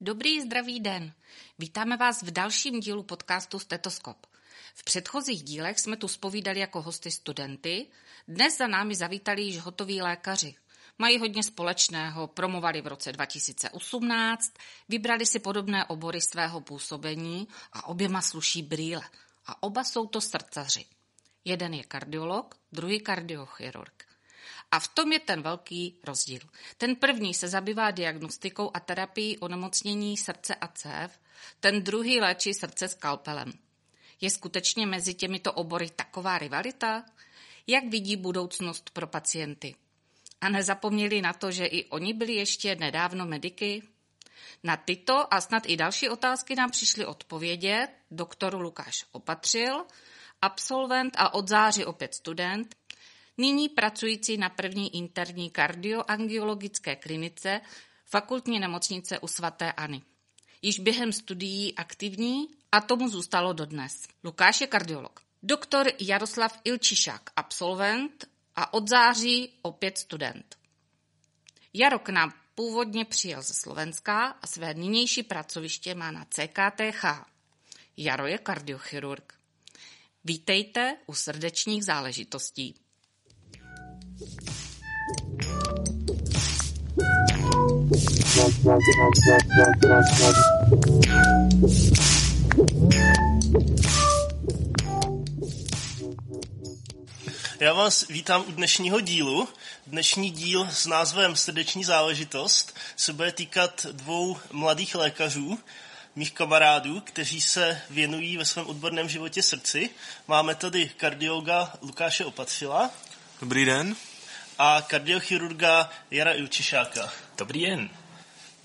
Dobrý zdravý den. Vítáme vás v dalším dílu podcastu Stetoskop. V předchozích dílech jsme tu spovídali jako hosty studenty, dnes za námi zavítali již hotoví lékaři. Mají hodně společného, promovali v roce 2018, vybrali si podobné obory svého působení a oběma sluší brýle. A oba jsou to srdcaři. Jeden je kardiolog, druhý kardiochirurg. A v tom je ten velký rozdíl. Ten první se zabývá diagnostikou a terapií onemocnění srdce a cév, ten druhý léčí srdce skalpelem. Je skutečně mezi těmito obory taková rivalita? Jak vidí budoucnost pro pacienty? A nezapomněli na to, že i oni byli ještě nedávno mediky? Na tyto a snad i další otázky nám přišli odpovědět doktor Lukáš Opatřil, absolvent a od září opět student, nyní pracující na první interní kardioangiologické klinice fakultní nemocnice u svatéAny. Již během studií aktivní a tomu zůstalo dodnes. Lukáš je kardiolog. Doktor Jaroslav Ilčišák, absolvent a od září opět student. Jaro k nám původně přijel ze Slovenska a své nynější pracoviště má na CKTH. Jaro je kardiochirurg. Vítejte u srdečních záležitostí. Já vás vítám u dnešního dílu. Dnešní díl s názvem Srdeční záležitost se bude týkat dvou mladých lékařů, mých kamarádů, kteří se věnují ve svém odborném životě srdci. Máme tady kardiologa Lukáše Opatřila. Dobrý den. A kardiochirurga Jara Ilčišáka. Dobrý den.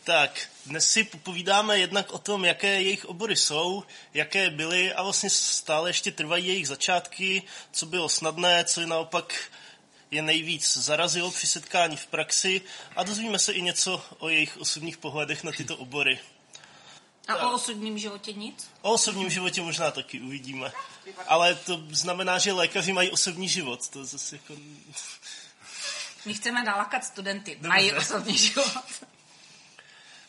Tak, dnes si povídáme jednak o tom, jaké jejich obory jsou, jaké byly a vlastně stále ještě trvají jejich začátky, co bylo snadné, co je naopak je nejvíc zarazilo při setkání v praxi a dozvíme se i něco o jejich osobních pohledech na tyto obory. A o osobním životě nic? O osobním životě možná taky uvidíme. Ale to znamená, že lékaři mají osobní život. To zase jako... My chceme nalákat studenty. Dobře. Mají osobní život.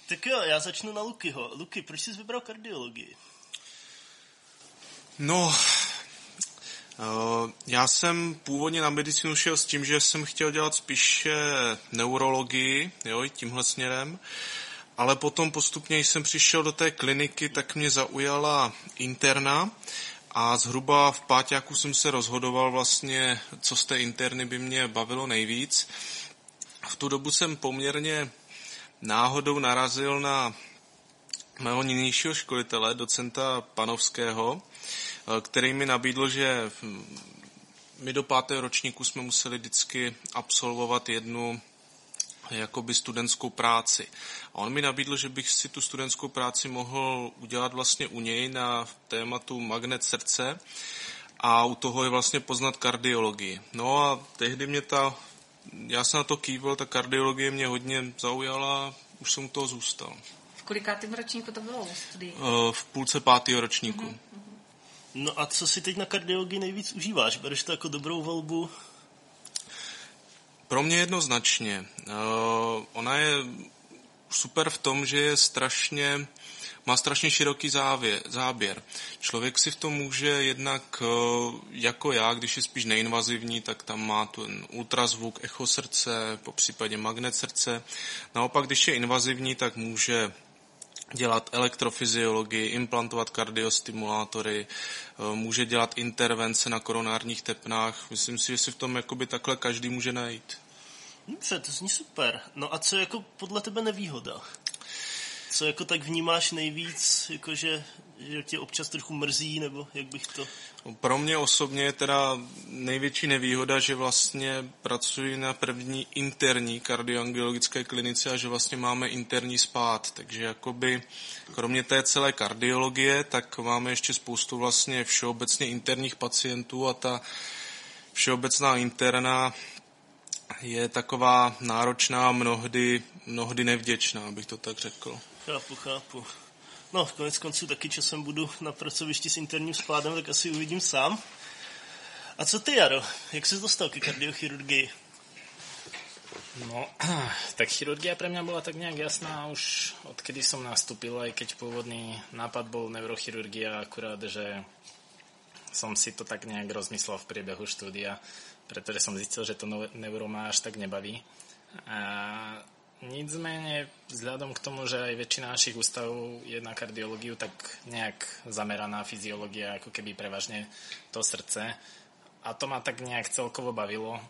Tak jo, já začnu na Lukyho. Luky, proč jsi vybral kardiologii? No, uh, já jsem původně na medicínu šel s tím, že jsem chtěl dělat spíše neurologii, jo, tímhle směrem. Ale potom postupně, když jsem přišel do té kliniky, tak mě zaujala interna a zhruba v páťáku jsem se rozhodoval vlastně, co z té interny by mě bavilo nejvíc. V tu dobu jsem poměrně náhodou narazil na mého nynějšího školitele, docenta Panovského, eh, který mi nabídl, že my do pátého ročníku jsme museli vždycky absolvovat jednu jakoby studentskou práci. A on mi nabídl, že bych si tu studentskou práci mohl udělat vlastně u něj na tématu magnet srdce a u toho je vlastně poznat kardiologii. No a tehdy mě ta já jsem na to kývil, ta kardiologie mě hodně zaujala, už jsem u toho zůstal. V kolikátém ročníku to bylo studii? Eh, v půlce pátého ročníku. Uh-huh. No a co si teď na kardiologii nejvíc užíváš? Bereš to jako dobrou volbu? Pro mě jednoznačně. Uh, ona je super v tom, že je strašně má strašně široký závěr, záběr. Člověk si v tom může jednak, eh, jako já, když je spíš neinvazivní, tak tam má ten ultrazvuk, echo srdce, po případě magnet srdce. Naopak, když je invazivní, tak může dělat elektrofyziologii, implantovat kardiostimulátory, eh, může dělat intervence na koronárních tepnách. Myslím si, že si v tom jakoby takhle každý může najít. Dobře, to zní super. No a co jako podle tebe nevýhoda? Co jako tak vnímáš nejvíc, jakože že tě občas trochu mrzí, nebo jak bych to... Pro mě osobně je teda největší nevýhoda, že vlastně pracuji na první interní kardioangiologické klinice a že vlastně máme interní spát, takže jakoby kromě té celé kardiologie, tak máme ještě spoustu vlastně všeobecně interních pacientů a ta všeobecná interna je taková náročná, mnohdy, mnohdy nevděčná, bych to tak řekl. Chápu, chápu. No, konec konců taky časem budu na pracovišti s interním skládem, tak asi uvidím sám. A co ty, Jaro? Jak jsi dostal ke kardiochirurgii? No, tak chirurgia pre mňa bola tak nejak jasná už odkedy som nastúpil, aj keď pôvodný nápad bol neurochirurgia, akurát, že som si to tak nejak rozmyslel v priebehu štúdia, pretože som zistil, že to neuro ma až tak nebaví. A nicméně vzhľadom k tomu, že aj väčšina našich ústavov je na kardiológiu, tak nejak zameraná fyziológia, ako keby prevažne to srdce. A to ma tak nejak celkovo bavilo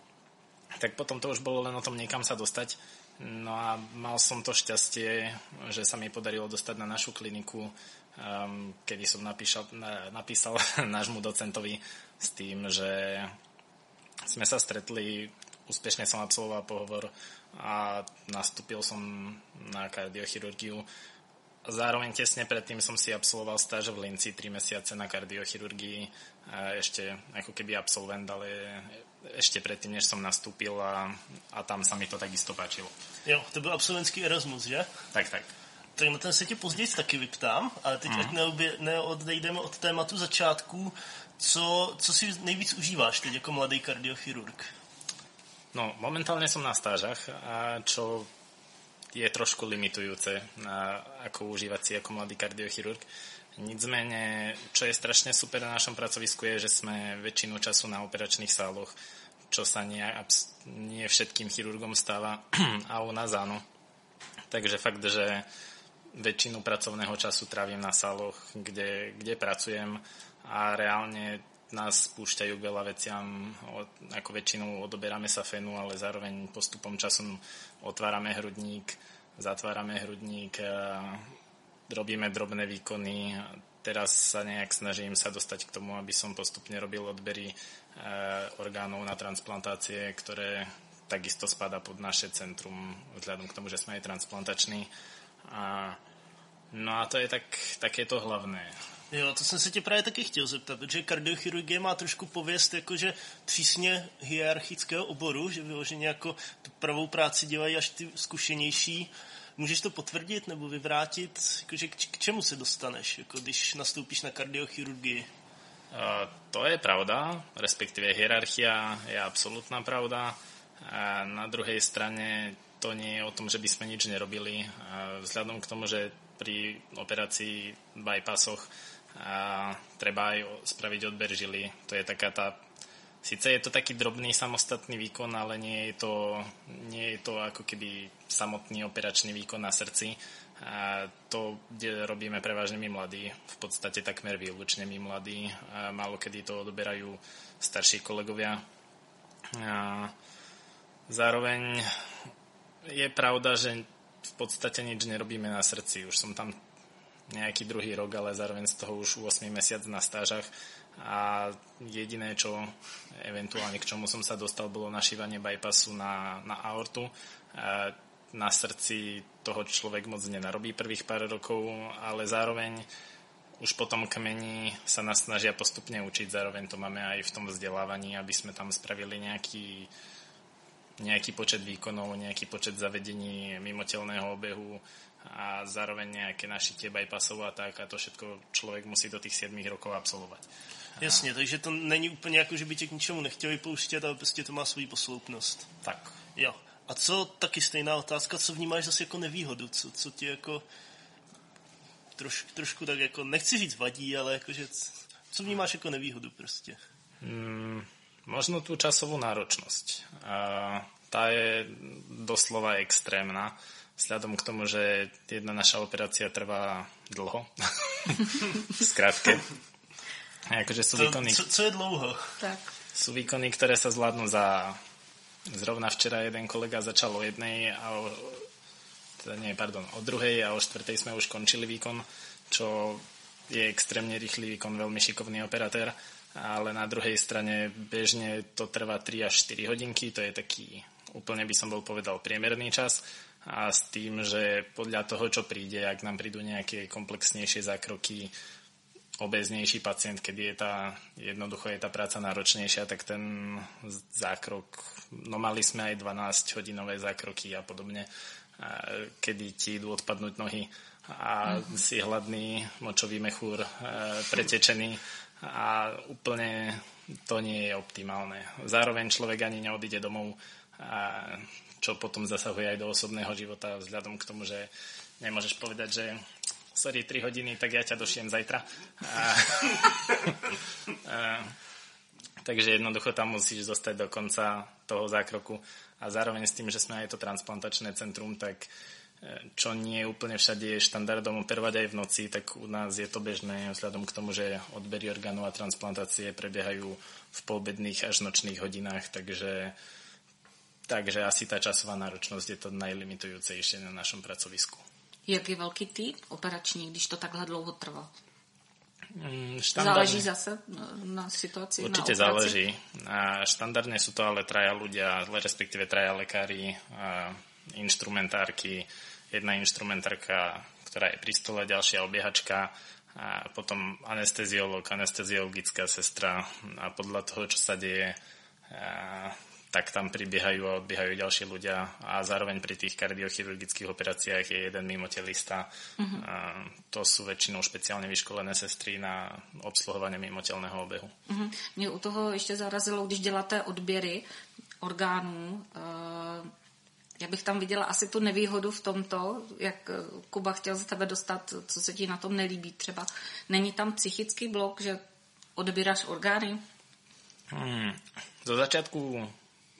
tak potom to už bolo len o tom niekam sa dostať. No a mal som to šťastie, že sa mi podarilo dostať na našu kliniku, um, kedy som napíšal, na, napísal nášmu docentovi s tým, že sme sa stretli, úspešne som absolvoval pohovor a nastúpil som na kardiochirurgiu. Zároveň tesne predtým som si absolvoval stáž v Linci 3 mesiace na kardiochirurgii. Ešte ako keby absolvent, ale ešte předtím, než jsem nastúpil a, a tam se mi to takisto páčilo. Jo, to byl absolventský Erasmus, že? Tak, tak. Tak na ten se tě později taky vyptám, ale teď mm. ať neobě, neodejdeme od tématu začátku. Co, co si nejvíc užíváš teď jako mladý kardiochirurg? No, momentálně jsem na stážach, a čo je trošku limitujúce, na, ako užívať si ako mladý kardiochirurg. Nicméně, čo je strašně super na našem pracovisku je, že jsme většinu času na operačných sáloch, čo sa nie, nie všetkým chirurgom stáva a u nás áno. Takže fakt, že väčšinu pracovného času trávim na sáloch, kde, kde pracujem a reálne nás spúšťajú veľa veciam, ako väčšinou odoberáme sa fenu, ale zároveň postupom časom otvárame hrudník, zatvárame hrudník, robíme drobné výkony. Teraz sa nejak snažím sa dostať k tomu, aby som postupne robil odbery e, orgánov na transplantácie, ktoré takisto spada pod naše centrum, vzhľadom k tomu, že sme aj transplantační. A, no a to je tak, takéto hlavné. Jo, to jsem se tě právě taky chtěl zeptat, protože kardiochirurgie má trošku pověst jakože přísně hierarchického oboru, že vyloženě jako tu pravou práci dělají až ty zkušenější Můžeš to potvrdit nebo vyvrátit? Jakože k, k čemu se dostaneš, jako když nastoupíš na kardiochirurgii? Uh, to je pravda, respektive hierarchia je absolútna pravda. A na druhej strane to nie je o tom, že by sme nič nerobili. A vzhľadom k tomu, že pri operácii bypassoch a treba aj spraviť odber žily. To je taká tá Sice je to taký drobný samostatný výkon, ale nie je to, nie je to ako keby samotný operačný výkon na srdci. A to, robíme prevažne my mladí, v podstate takmer výlučne my mladí. A málo kedy to odberajú starší kolegovia. A zároveň je pravda, že v podstate nič nerobíme na srdci. Už som tam nejaký druhý rok, ale zároveň z toho už 8 mesiac na stážach. A jediné, čo eventuálne k čomu som sa dostal, bolo našívanie bypassu na, na aortu. Na srdci toho človek moc nenarobí prvých pár rokov, ale zároveň už potom kmeni sa nás snažia postupne učiť, zároveň to máme aj v tom vzdelávaní, aby sme tam spravili nejaký, nejaký počet výkonov, nejaký počet zavedení mimotelného obehu a zároveň nejaké našitie bypassov a tak a to všetko človek musí do tých 7 rokov absolvovať. Jasně, takže to není úplně jako, že by tě k ničemu nechtěl vypouštět, ale prostě to má svou posloupnost. Tak. Jo. A co, taky stejná otázka, co vnímáš zase jako nevýhodu? Co, co ti jako troš, trošku tak jako, nechci říct vadí, ale jakože, co vnímáš jako nevýhodu prostě? Hmm, možno tu časovou náročnosť. A tá je doslova extrémna. Vzhľadom k tomu, že jedna naša operácia trvá dlho. v skratke. Akože sú to, výkony... Co, co je dlouho? Tak. Sú výkony, ktoré sa zvládnu za... Zrovna včera jeden kolega začal o jednej a o... Teda nie, pardon, o druhej a o štvrtej sme už končili výkon, čo je extrémne rýchly výkon, veľmi šikovný operatér, ale na druhej strane bežne to trvá 3 až 4 hodinky, to je taký, úplne by som bol povedal, priemerný čas a s tým, že podľa toho, čo príde, ak nám prídu nejaké komplexnejšie zákroky, obeznejší pacient, kedy je tá, jednoducho je tá práca náročnejšia, tak ten zákrok, no mali sme aj 12 hodinové zákroky a podobne, kedy ti idú odpadnúť nohy a mm-hmm. si hladný močový mechúr e, pretečený a úplne to nie je optimálne. Zároveň človek ani neodíde domov, a čo potom zasahuje aj do osobného života vzhľadom k tomu, že nemôžeš povedať, že sorry, 3 hodiny, tak ja ťa došijem zajtra. A, a, takže jednoducho tam musíš zostať do konca toho zákroku a zároveň s tým, že sme aj to transplantačné centrum, tak čo nie úplne všade je štandardom operovať aj v noci, tak u nás je to bežné vzhľadom k tomu, že odbery orgánov a transplantácie prebiehajú v poobedných až nočných hodinách, takže, takže asi tá časová náročnosť je to najlimitujúcejšie na našom pracovisku. Jak je velký tým operační, když to takhle dlouho trvá? Mm, záleží zase na situaci? Určite na záleží. A štandardne sú to ale traja ľudia, respektíve traja lekári, a instrumentárky, jedna instrumentárka, ktorá je pri stole, ďalšia obiehačka, a potom anesteziolog, anesteziologická sestra a podľa toho, čo sa deje, tak tam pribiehajú a odbiehajú ďalší ľudia a zároveň pri tých kardiochirurgických operáciách je jeden mimotelista. Uh-huh. A to sú väčšinou špeciálne vyškolené sestry na obsluhovanie mimotelného obehu. Uh-huh. Mě u toho ještě zarazilo, když děláte odběry orgánů, uh já bych tam viděla asi tu nevýhodu v tomto, jak eh, Kuba chtěl za tebe dostat, co se ti na tom nelíbí třeba. Není tam psychický blok, že odbíráš orgány? Hmm. Zo začiatku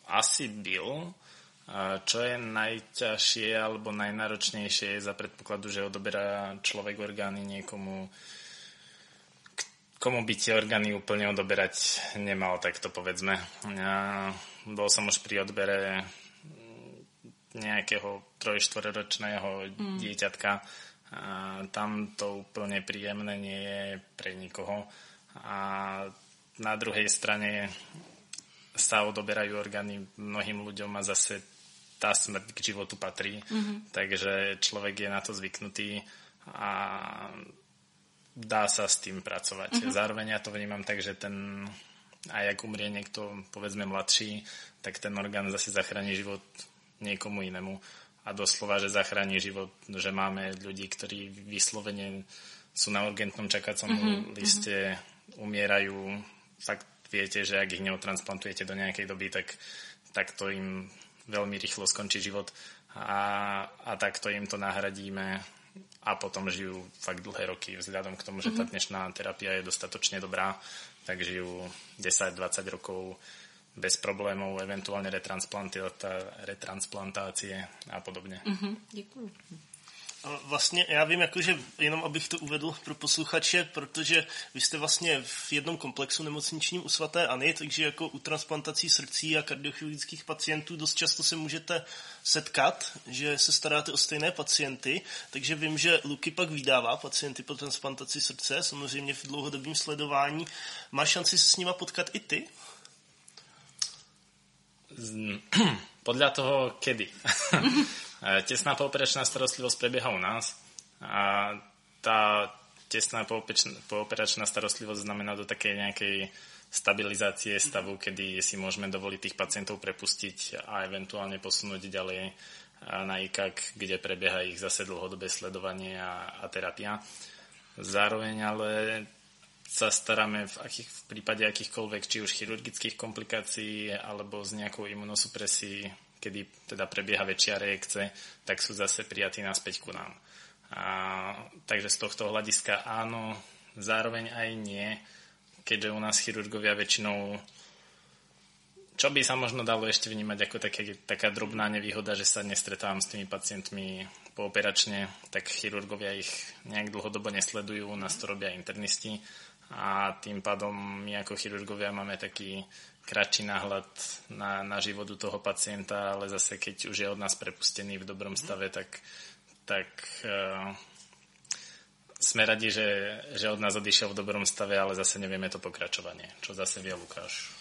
asi byl. Čo je najťažšie alebo najnáročnejšie za predpokladu, že odoberá človek orgány niekomu, komu by tie orgány úplne odoberať nemal, tak to povedzme. Ja bol som už pri odbere nejakého trojštvororočného mm. dieťatka. A tam to úplne príjemné nie je pre nikoho. A na druhej strane sa odoberajú orgány mnohým ľuďom a zase tá smrť k životu patrí. Mm-hmm. Takže človek je na to zvyknutý a dá sa s tým pracovať. Mm-hmm. Zároveň ja to vnímam tak, že ten aj ak umrie niekto, povedzme mladší, tak ten orgán zase zachráni život niekomu inému a doslova, že zachráni život, že máme ľudí, ktorí vyslovene sú na urgentnom čakacom mm-hmm, liste, umierajú. Fakt viete, že ak ich neotransplantujete do nejakej doby, tak, tak to im veľmi rýchlo skončí život a, a takto im to nahradíme a potom žijú fakt dlhé roky vzhľadom k tomu, že tá mhm. dnešná terapia je dostatočne dobrá, tak žijú 10-20 rokov bez problémov, eventuálně retransplantácie a podobně. Mm-hmm, děkuji. Vlastně já vím, jakože jenom abych to uvedl pro posluchače, protože vy jste vlastně v jednom komplexu nemocničním u svaté Ani, takže jako u transplantací srdcí a kardiochirurgických pacientů dost často se můžete setkat, že se staráte o stejné pacienty, takže vím, že Luky pak vydává pacienty po transplantaci srdce, samozřejmě v dlouhodobém sledování. Máš šanci se s nima potkat i ty? Podľa toho, kedy. tesná pooperačná starostlivosť prebieha u nás a tá tesná pooperačná starostlivosť znamená do takej nejakej stabilizácie stavu, kedy si môžeme dovoliť tých pacientov prepustiť a eventuálne posunúť ďalej na IKAK, kde prebieha ich zase dlhodobé sledovanie a, a terapia. Zároveň ale sa staráme v, akých, v prípade akýchkoľvek, či už chirurgických komplikácií alebo s nejakou imunosupresí, kedy teda prebieha väčšia reakce, tak sú zase prijatí naspäť ku nám. A, takže z tohto hľadiska áno, zároveň aj nie, keďže u nás chirurgovia väčšinou čo by sa možno dalo ešte vnímať ako také, taká drobná nevýhoda, že sa nestretávam s tými pacientmi pooperačne, tak chirurgovia ich nejak dlhodobo nesledujú, u nás to robia internisti a tým pádom my ako chirurgovia máme taký kratší náhľad na, na život toho pacienta, ale zase keď už je od nás prepustený v dobrom stave, tak, tak uh, sme radi, že, že od nás odišiel v dobrom stave, ale zase nevieme to pokračovanie, čo zase vie Lukáš.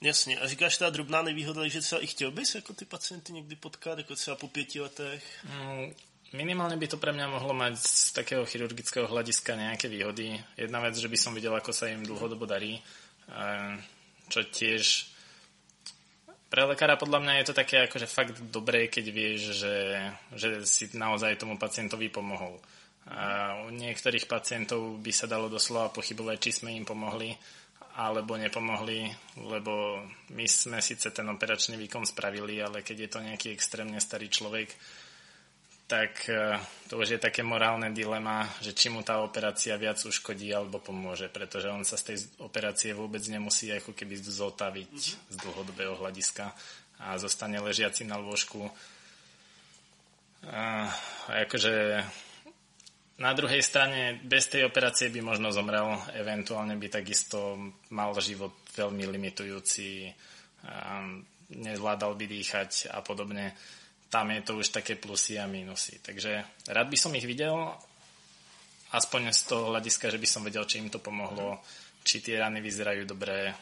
Jasně. A říkáš ta drobná nevýhoda, že třeba i chtěl bys jako ty pacienty někdy potkat, jako třeba po pěti letech? Mm, Minimálne by to pre mňa mohlo mať z takého chirurgického hľadiska nejaké výhody. Jedna vec, že by som videl, ako sa im dlhodobo darí, čo tiež pre lekára podľa mňa je to také akože fakt dobré, keď vieš, že, že si naozaj tomu pacientovi pomohol. A u niektorých pacientov by sa dalo doslova pochybovať, či sme im pomohli alebo nepomohli, lebo my sme síce ten operačný výkon spravili, ale keď je to nejaký extrémne starý človek, tak e, to už je také morálne dilema, že či mu tá operácia viac uškodí alebo pomôže, pretože on sa z tej operácie vôbec nemusí ako keby zotaviť z dlhodobého hľadiska a zostane ležiaci na lôžku. A akože na druhej strane, bez tej operácie by možno zomrel, eventuálne by takisto mal život veľmi limitujúci, nezvládal by dýchať a podobne. Tam je to už také plusy a mínusy. Takže rád by som ich videl, aspoň z toho hľadiska, že by som vedel, či im to pomohlo, či tie rany vyzerajú dobre,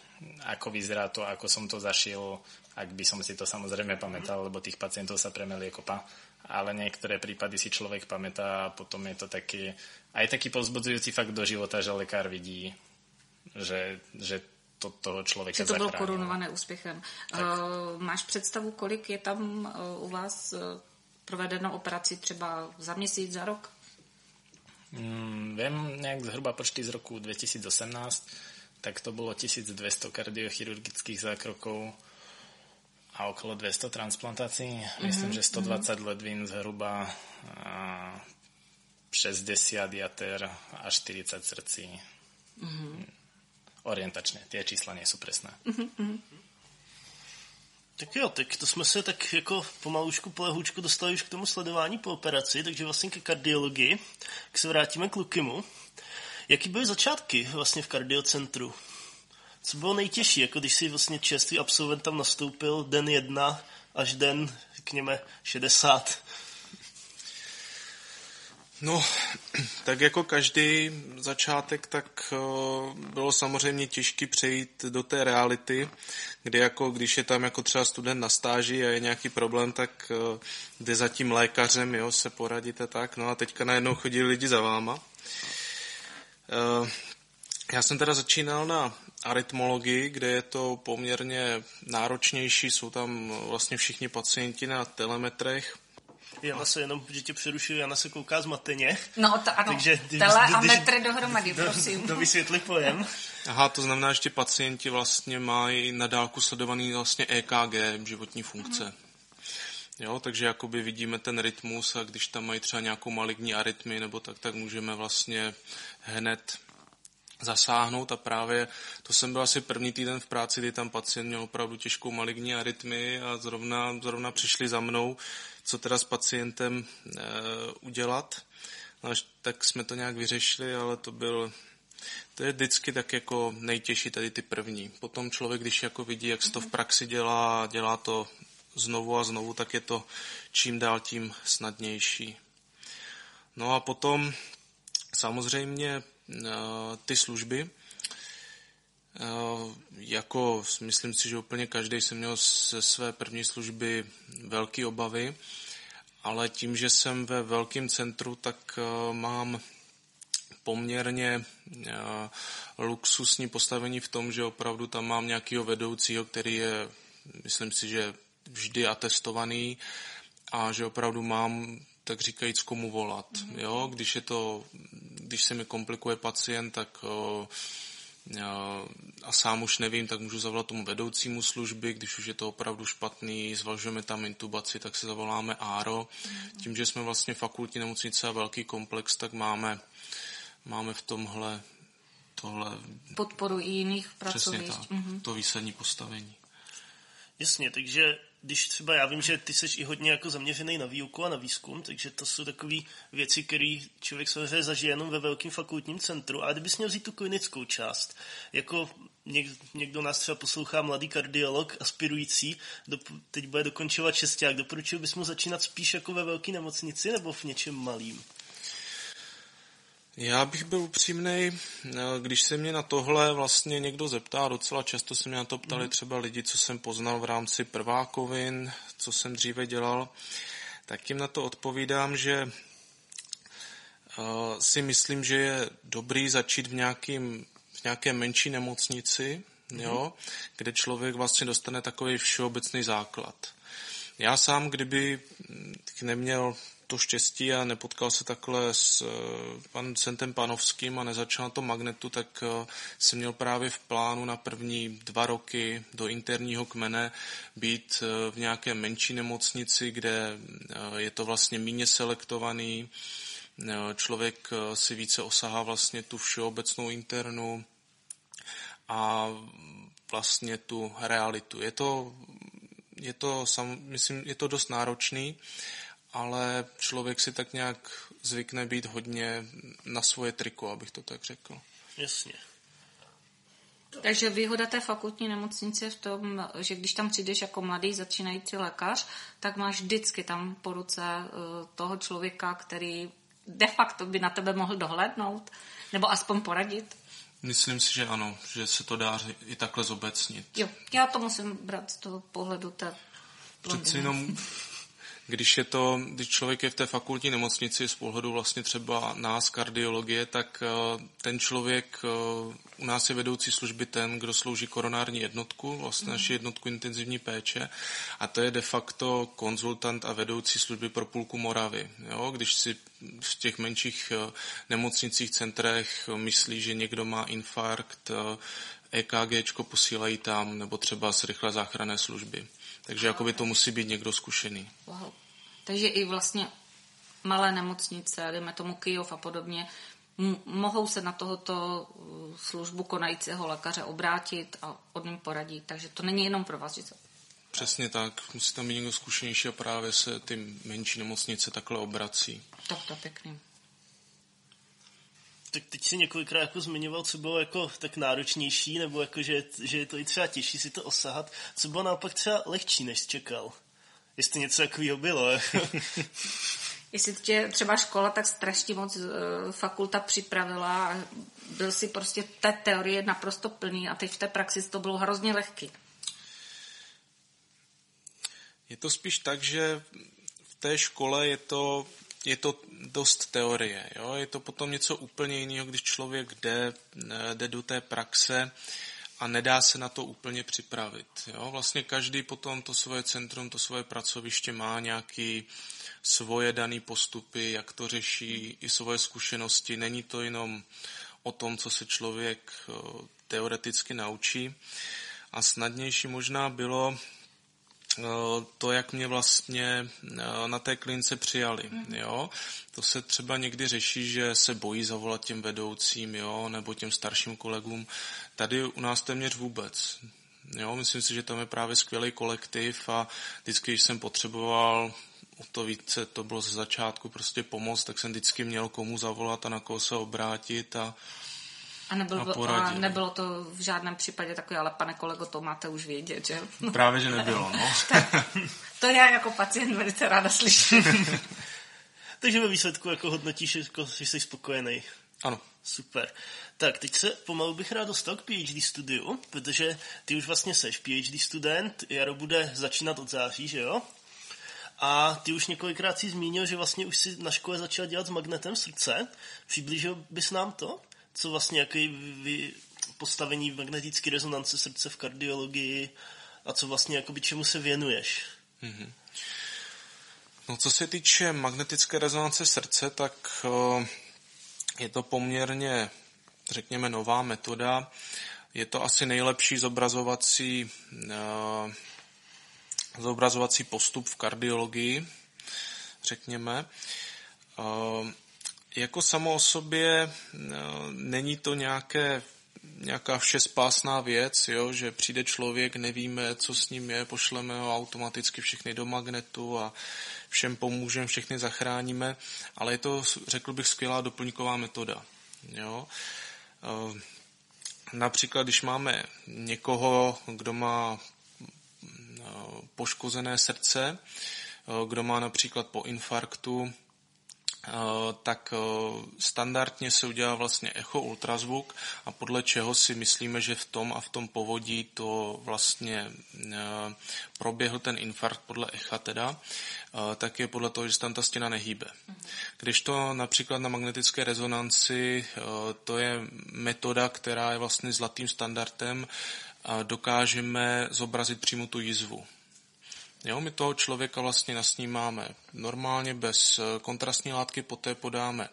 ako vyzerá to, ako som to zašiel, ak by som si to samozrejme pamätal, lebo tých pacientov sa premelie kopa ale niektoré prípady si človek pamätá a potom je to taký, aj taký povzbudzujúci fakt do života, že lekár vidí, že, že to toho člověka Že to bylo korunované úspěchem. Tak. Uh, máš představu, kolik je tam uh, u vás uh, provedeno operací třeba za měsíc, za rok? Mm, viem nejak zhruba počty z roku 2018, tak to bolo 1200 kardiochirurgických zákrokov a okolo 200 transplantácií. Mm-hmm. Myslím, že 120 mm-hmm. ledvín zhruba, a 60 jater a 40 srdcí. Mm-hmm. Orientačně, ty čísla nejsou přesné. Mm-hmm. Tak jo, tak to jsme se tak jako pomalučku, polehůčku dostali už k tomu sledování po operaci, takže vlastně ke kardiologii, k se vrátíme k Lukimu. Jaký byly začátky vlastně v kardiocentru? Co bylo nejtěžší, jako když si vlastně čerstvý absolvent tam nastoupil den jedna až den, řekněme, 60? No, tak jako každý začátek, tak bylo samozřejmě těžké přejít do té reality, kde jako, když je tam jako třeba student na stáži a je nějaký problém, tak jde za tím lékařem, jo, se poradit a tak. No a teďka najednou chodí lidi za váma. Já jsem teda začínal na arytmologii, kde je to poměrně náročnější, jsou tam vlastně všichni pacienti na telemetrech. Jana se jenom, že tě přerušuju, Jana se kouká zmateně. No to ano, takže, tele a metry dohromady, prosím. To vysvětli pojem. Aha, to znamená, že ti pacienti vlastně mají na dálku sledovaný vlastně EKG, životní funkce. Mm. Jo, takže jakoby vidíme ten rytmus a když tam mají třeba nějakou maligní arytmii nebo tak, tak můžeme vlastně hned zasáhnout a právě to jsem byl asi první týden v práci, kdy tam pacient měl opravdu těžkou maligní arytmii a zrovna, zrovna přišli za mnou, co teda s pacientem e, udělat. No, tak jsme to nějak vyřešili, ale to byl to je vždycky tak jako nejtěžší tady ty první. Potom člověk, když jako vidí, jak se to v praxi dělá a dělá to znovu a znovu, tak je to čím dál tím snadnější. No a potom samozřejmě Eh, ty služby. Eh, jako myslím si, že úplně každý jsem měl ze své první služby velké obavy, ale tím, že jsem ve velkém centru, tak eh, mám poměrně luxusní postavení v tom, že opravdu tam mám nějakého vedoucího, který je, myslím si, že vždy atestovaný a že opravdu mám tak říkajíc komu volat. Mm-hmm. Jo, když je to, když se mi komplikuje pacient, tak a sám už nevím, tak můžu zavolat tomu vedoucímu služby, když už je to opravdu špatný, zvažujeme tam intubaci, tak se zavoláme ARO. Tím, že jsme vlastně fakultní nemocnice a velký komplex, tak máme, máme v tomhle tohle... Podporu i jiných pracovišť. Přesně tak, mm-hmm. to výsadní postavení. Jasně, takže když třeba já vím, že ty jsi i hodně jako zaměřený na výuku a na výzkum, takže to jsou takové věci, které člověk samozřejmě zažije jenom ve velkém fakultním centru. A kdybys měl vzít tu klinickou část, jako někdo nás třeba poslouchá mladý kardiolog, aspirující, do, teď bude dokončovat šesták, doporučil bys mu začínat spíš jako ve velké nemocnici nebo v něčem malým? Já bych byl upřímný, když se mě na tohle vlastně někdo zeptá, docela často se mě na to ptali mhm. třeba lidi, co jsem poznal v rámci prvákovin, co jsem dříve dělal, tak tím na to odpovídám, že eh, si myslím, že je dobrý začít v, nějakým, v nějaké menší nemocnici, mm-hmm. jo, kde člověk vlastně dostane takový všeobecný základ. Já sám, kdyby neměl to štěstí a nepotkal se takhle s panem Centem Panovským a nezačal to magnetu, tak jsem měl právě v plánu na první dva roky do interního kmene být v nějaké menší nemocnici, kde je to vlastně méně selektovaný, člověk si více osahá vlastně tu všeobecnou internu a vlastně tu realitu. Je to, je to, sam, myslím, je to dost náročný, ale člověk si tak nějak zvykne být hodně na svoje triko, abych to tak řekl. Jasně. Takže výhoda té fakultní nemocnice je v tom, že když tam přijdeš jako mladý začínající lékař, tak máš vždycky tam po ruce eh, toho člověka, který de facto by na tebe mohl dohlédnout, nebo aspoň poradit. Myslím si, že ano, že se to dá i takhle zobecnit. Jo, já to musím brát z toho pohledu té Přeci jenom když je to, když člověk je v té fakultní nemocnici z pohledu vlastně třeba nás kardiologie, tak eh, ten člověk, eh, u nás je vedoucí služby ten, kdo slouží koronární jednotku, vlastně naši jednotku intenzivní péče a to je de facto konzultant a vedoucí služby pro půlku Moravy. Jo? Když si v těch menších eh, nemocnicích, centrech myslí, že někdo má infarkt, EKG posílají tam, nebo třeba z rychlé záchranné služby. Takže jakoby to musí být někdo zkušený. Wow. Takže i vlastně malé nemocnice, dejme tomu Kyjov a podobně, mohou se na tohoto uh, službu konajícího lékaře obrátit a od něm poradit. Takže to není jenom pro vás, že Přesně tak. Musí tam být někdo zkušenější a právě se ty menší nemocnice takhle obrací. Tak to pěkný. Tak teď si několikrát jako zmiňoval, co bylo jako tak náročnější, nebo jako, že, že je to i třeba těžší si to osahat. Co bylo naopak třeba lehčí, než jsi čekal? Jestli něco takového bylo. Jestli tě třeba škola tak strašně moc uh, fakulta připravila a byl si prostě té teorie naprosto plný a teď v té praxi to bylo hrozně lehký. Je to spíš tak, že v té škole je to je to dost teorie. Jo? Je to potom něco úplně jiného, když člověk jde, jde do té praxe a nedá se na to úplně připravit. Jo? Vlastně každý potom to svoje centrum, to svoje pracoviště má nějaký svoje dané postupy, jak to řeší, i svoje zkušenosti. Není to jenom o tom, co se člověk teoreticky naučí. A snadnější možná bylo Eh, to, jak mě vlastně eh, na té klince přijali. Mhm. Jo? To se třeba někdy řeší, že se bojí zavolat těm vedoucím jo? nebo těm starším kolegům. Tady u nás téměř vůbec. Jo? Myslím si, že tam je právě skvělý kolektiv a vždycky, když jsem potřeboval o to více, to bylo ze začátku prostě pomoc, tak jsem vždycky měl komu zavolat a na koho se obrátit a a, nebyl, a, a nebylo to v žádném případě takové, ale pane kolego, to máte už vědět, že? No. Právě, že nebylo, no. tak, to já jako pacient velice ráda slyším. Takže ve výsledku jako hodnotíš, jako, že jsi spokojený. Ano. Super. Tak, teď se pomalu bych rád dostal k PhD studiu, protože ty už vlastně seš PhD student, Jaro bude začínat od září, že jo? A ty už několikrát si zmínil, že vlastně už si na škole začal dělat s magnetem srdce. Přiblížil bys nám to? Co vlastně jaký vy, postavení magnetické rezonance srdce v kardiologii a co vlastně jakoby čemu se věnuješ. Mm-hmm. No co se týče magnetické rezonance srdce, tak je to poměrně, řekněme, nová metoda. Je to asi nejlepší zobrazovací, zobrazovací postup v kardiologii, řekněme. Jako samo o sobě no, není to nějaké, nějaká všespásná věc, jo, že přijde člověk, nevíme, co s ním je, pošleme ho automaticky všechny do magnetu a všem pomůžeme, všechny zachráníme, ale je to, řekl bych, skvělá doplňková metoda. Jo. E, například, když máme někoho, kdo má no, poškozené srdce, e, kdo má například po infarktu Eh, tak eh, standardně se udělá vlastně echo ultrazvuk a podle čeho si myslíme, že v tom a v tom povodí to vlastně eh, proběhl ten infarkt podle echa teda, tak je podle toho, že se tam ta stěna nehýbe. Když to například na magnetické rezonanci, to je metoda, která je vlastně zlatým standardem, dokážeme zobrazit přímo tu jizvu. Jo, my toho člověka vlastně nasnímáme normálně bez eh, kontrastní látky, poté podáme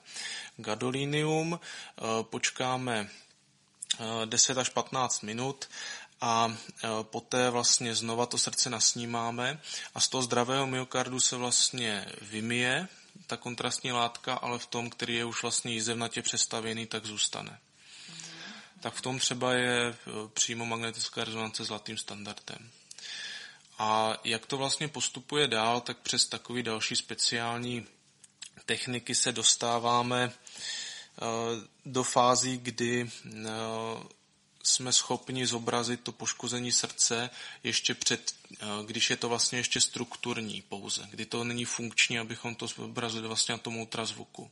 gadolinium, eh, počkáme 10 až 15 minut a poté vlastně znova to srdce nasnímáme a z toho zdravého myokardu se vlastně vymije ta kontrastní látka, ale v tom, který je už vlastně jízevnatě přestavěný, tak zůstane. Tak v tom třeba je přímo magnetická rezonance zlatým standardem. A jak to vlastně postupuje dál, tak přes takový další speciální techniky se dostáváme e, do fází, kdy e, jsme schopni zobrazit to poškození srdce ještě před, eh, když je to vlastně ještě strukturní pouze, kdy to není funkční, abychom to zobrazili vlastně na tom ultrazvuku.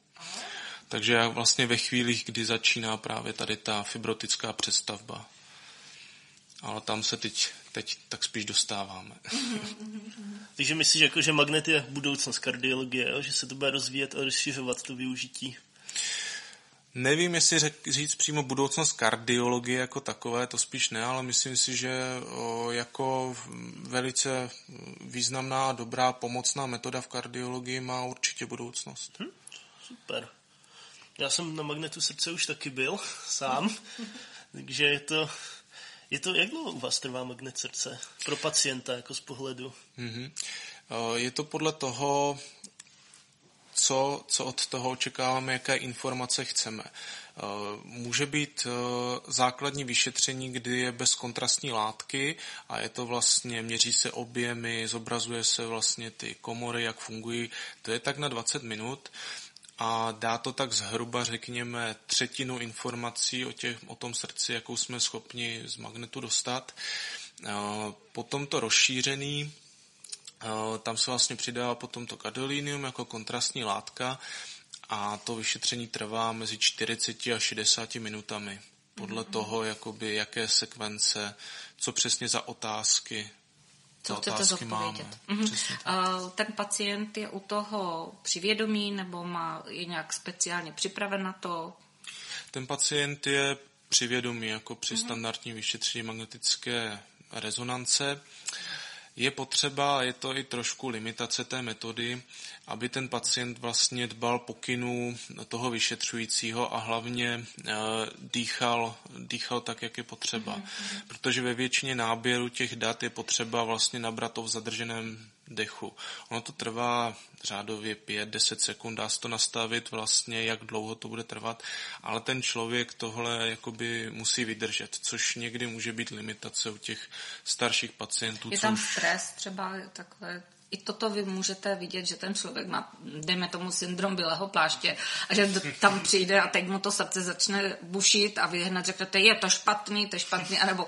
Takže vlastně ve chvílích, kdy začíná právě tady ta fibrotická přestavba. Ale tam se teď, teď tak spíš dostáváme. Takže myslíš, jako, že magnet je budoucnost kardiologie, jo? že se to bude rozvíjet a rozšiřovat to využití? Nevím, jestli řek, říct přímo budoucnost kardiologie jako takové, to spíš ne, ale myslím si, že o, jako velice významná a dobrá pomocná metoda v kardiologii má určitě budoucnost. Hm, super. Já jsem na magnetu srdce už taky byl sám, takže je to, je to, jak dlouho u vás trvá magnet srdce pro pacienta jako z pohledu? Mm-hmm. Je to podle toho, co, co od toho očekáváme, jaké informace chceme. Eh, může být eh, základní vyšetření, kdy je bez kontrastní látky a je to vlastně, měří se objemy, zobrazuje se vlastně ty komory, jak fungují. To je tak na 20 minut a dá to tak zhruba, řekněme, třetinu informací o, těch, o tom srdci, jakou jsme schopni z magnetu dostat. Potom to rozšířený tam se vlastně přidává potom to gadolinium jako kontrastní látka a to vyšetření trvá mezi 40 a 60 minutami. Podle mm-hmm. toho, jakoby, jaké sekvence, co přesně za otázky co chcete zodpovědět. Mm-hmm. Ten pacient je u toho přivědomý nebo má, je nějak speciálně připraven na to? Ten pacient je přivědomý jako při mm-hmm. standardním vyšetření magnetické rezonance je potřeba, je to i trošku limitace té metody, aby ten pacient vlastně dbal pokynů toho vyšetřujícího a hlavně eh, dýchal, dýchal tak, jak je potřeba. Mm-hmm. Protože ve většině náběru těch dat je potřeba vlastně nabrat to v zadrženém dechu. Ono to trvá řádově 5-10 sekund, dá se to nastavit vlastně, jak dlouho to bude trvat, ale ten člověk tohle jakoby musí vydržet, což někdy může být limitace u těch starších pacientů. Je tam stres třeba takhle i toto vy můžete vidět, že ten člověk má, dejme tomu, syndrom bílého pláště a že tam přijde a teď mu to srdce začne bušit a vy hned řeknete, je to špatný, to je špatný, anebo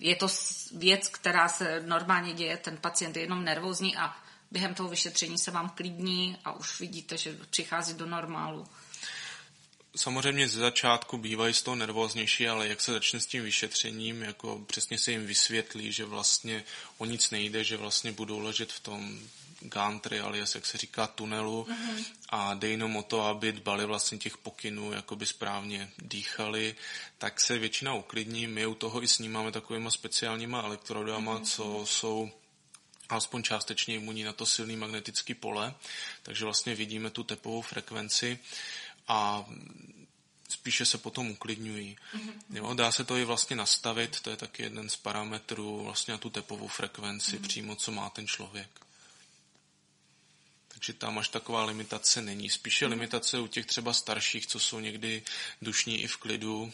je to věc, která se normálně děje, ten pacient je jenom nervózní a během toho vyšetření se vám klidní a už vidíte, že přichází do normálu. Samozřejmě ze začátku bývají z toho nervóznější, ale jak se začne s tím vyšetřením, jako přesně se jim vysvětlí, že vlastně o nic nejde, že vlastně budou ležet v tom gantry, alias jak se říká tunelu mm-hmm. a jde jenom o to, aby dbali vlastně těch pokynů, by správně dýchali, tak se většina uklidní. My u toho i snímáme takovýma speciálníma elektrodama, mm-hmm. co jsou alespoň částečně imunní na to silný magnetický pole, takže vlastně vidíme tu tepovou frekvenci a spíše se potom uklidňují. Mm-hmm. Jo, dá se to i vlastně nastavit, to je taky jeden z parametrů vlastně na tu tepovou frekvenci mm-hmm. přímo, co má ten člověk. Takže tam až taková limitace není. Spíše mm-hmm. limitace u těch třeba starších, co jsou někdy dušní i v klidu,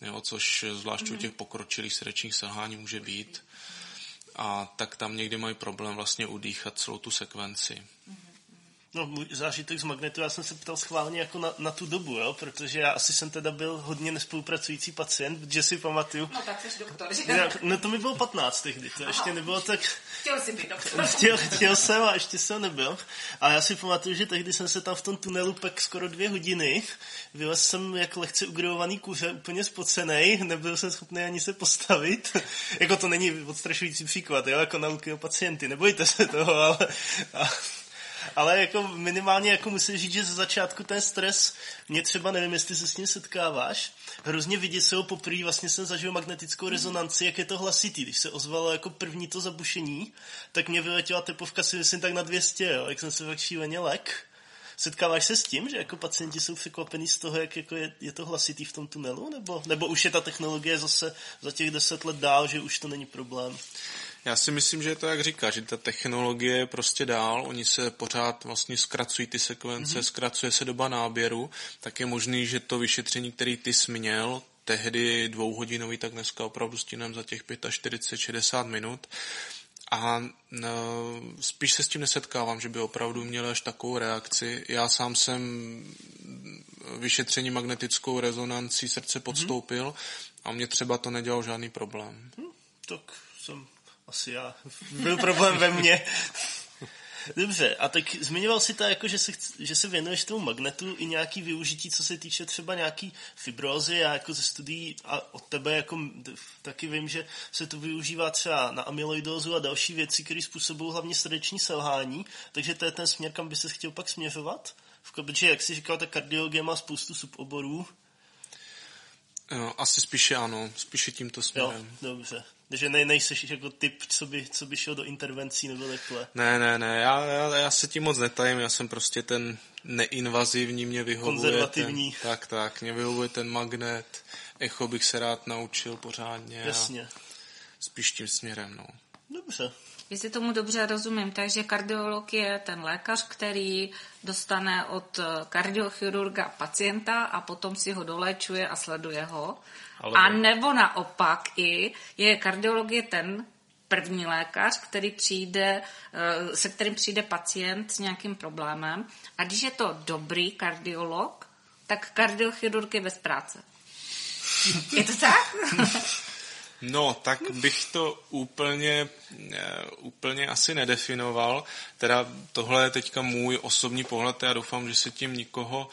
jo, což zvlášť mm-hmm. u mhm. těch pokročilých srdečních selhání může být. A tak tam někdy mají problém vlastně udýchat celou tu sekvenci. Mm-hmm. No, můj zážitek z magnetu, já jsem se ptal schválně jako na, na tu dobu, jo, protože já asi jsem teda byl hodně nespolupracující pacient, protože si pamatuju. No tak jsi doktor, že? Já, no to mi bylo 15 tehdy, to Aha. ještě nebylo tak... Chtěl jsi být doktor. Chtěl, chtěl jsem a ještě jsem nebyl. A já si pamatuju, že tehdy jsem se tam v tom tunelu pak skoro dvě hodiny. Vylez jsem jak lehce ugrovovaný kuře, úplně spocený, nebyl jsem schopný ani se postavit. jako to není odstrašující příklad, jo, jako nauky o pacienty, nebojte se toho, ale... A, ale jako minimálně jako musím říct, že ze začátku ten stres, mě třeba nevím, jestli se s ním setkáváš, hrozně vyděsilo poprvé, vlastně jsem zažil magnetickou rezonanci, jak je to hlasitý. Když se ozvalo jako první to zabušení, tak mě vyletěla tepovka si myslím tak na 200, jo, jak jsem se fakt šíleně lek. Setkáváš se s tím, že jako pacienti jsou překvapení z toho, jak jako je, je to hlasitý v tom tunelu? Nebo, nebo už je ta technologie zase za těch deset let dál, že už to není problém? Já si myslím, že je to jak říká, že ta technologie je prostě dál, oni se pořád vlastně zkracují ty sekvence, mm-hmm. zkracuje se doba náběru, tak je možný, že to vyšetření, který ty jsi měl, tehdy dvouhodinový, tak dneska opravdu stínám za těch 45-60 minut. A no, spíš se s tím nesetkávám, že by opravdu měl až takovou reakci. Já sám jsem vyšetření magnetickou rezonancí srdce mhm. podstoupil mm-hmm. a mě třeba to nedělal žádný problém. Hm, tak jsem asi já. Byl problém ve mně. Dobře, a tak zmiňoval si to, jako, že, se, že se věnuješ tomu magnetu i nějaký využití, co se týče třeba nějaký fibrózy. Já jako ze studií a od tebe jako taky vím, že se to využívá třeba na amyloidózu a další věci, které způsobují hlavně srdeční selhání. Takže to je ten směr, kam by se chtěl pak směřovat. Protože, jak jsi říkal, ta kardiologie má spoustu suboborů. Asi spíše ano, spíše tímto směrem. Jo, dobře. Takže ne, nejseš jako typ, co by, co by šel do intervencí nebo takhle. Ne, ne, ne, já, já, já se tím moc netajím, já jsem prostě ten neinvazivní, mě vyhovuje. Konzervativní. Ten, tak, tak, mě vyhovuje ten magnet, echo bych se rád naučil pořádně. Jasně. Spíš tím směrem, no. Dobře. Jestli tomu dobře rozumím, takže kardiolog je ten lékař, který dostane od kardiochirurga pacienta a potom si ho dolečuje a sleduje ho. Ale... A nebo naopak i je kardiologie ten první lékař, který přijde, eh, se kterým přijde pacient s nějakým problémem. A když je to dobrý kardiolog, tak kardiochirurg je bez práce. Je to tak? No, tak bych to úplně, eh, úplně asi nedefinoval. Teda tohle je teďka můj osobní pohled, já doufám, že se tím nikoho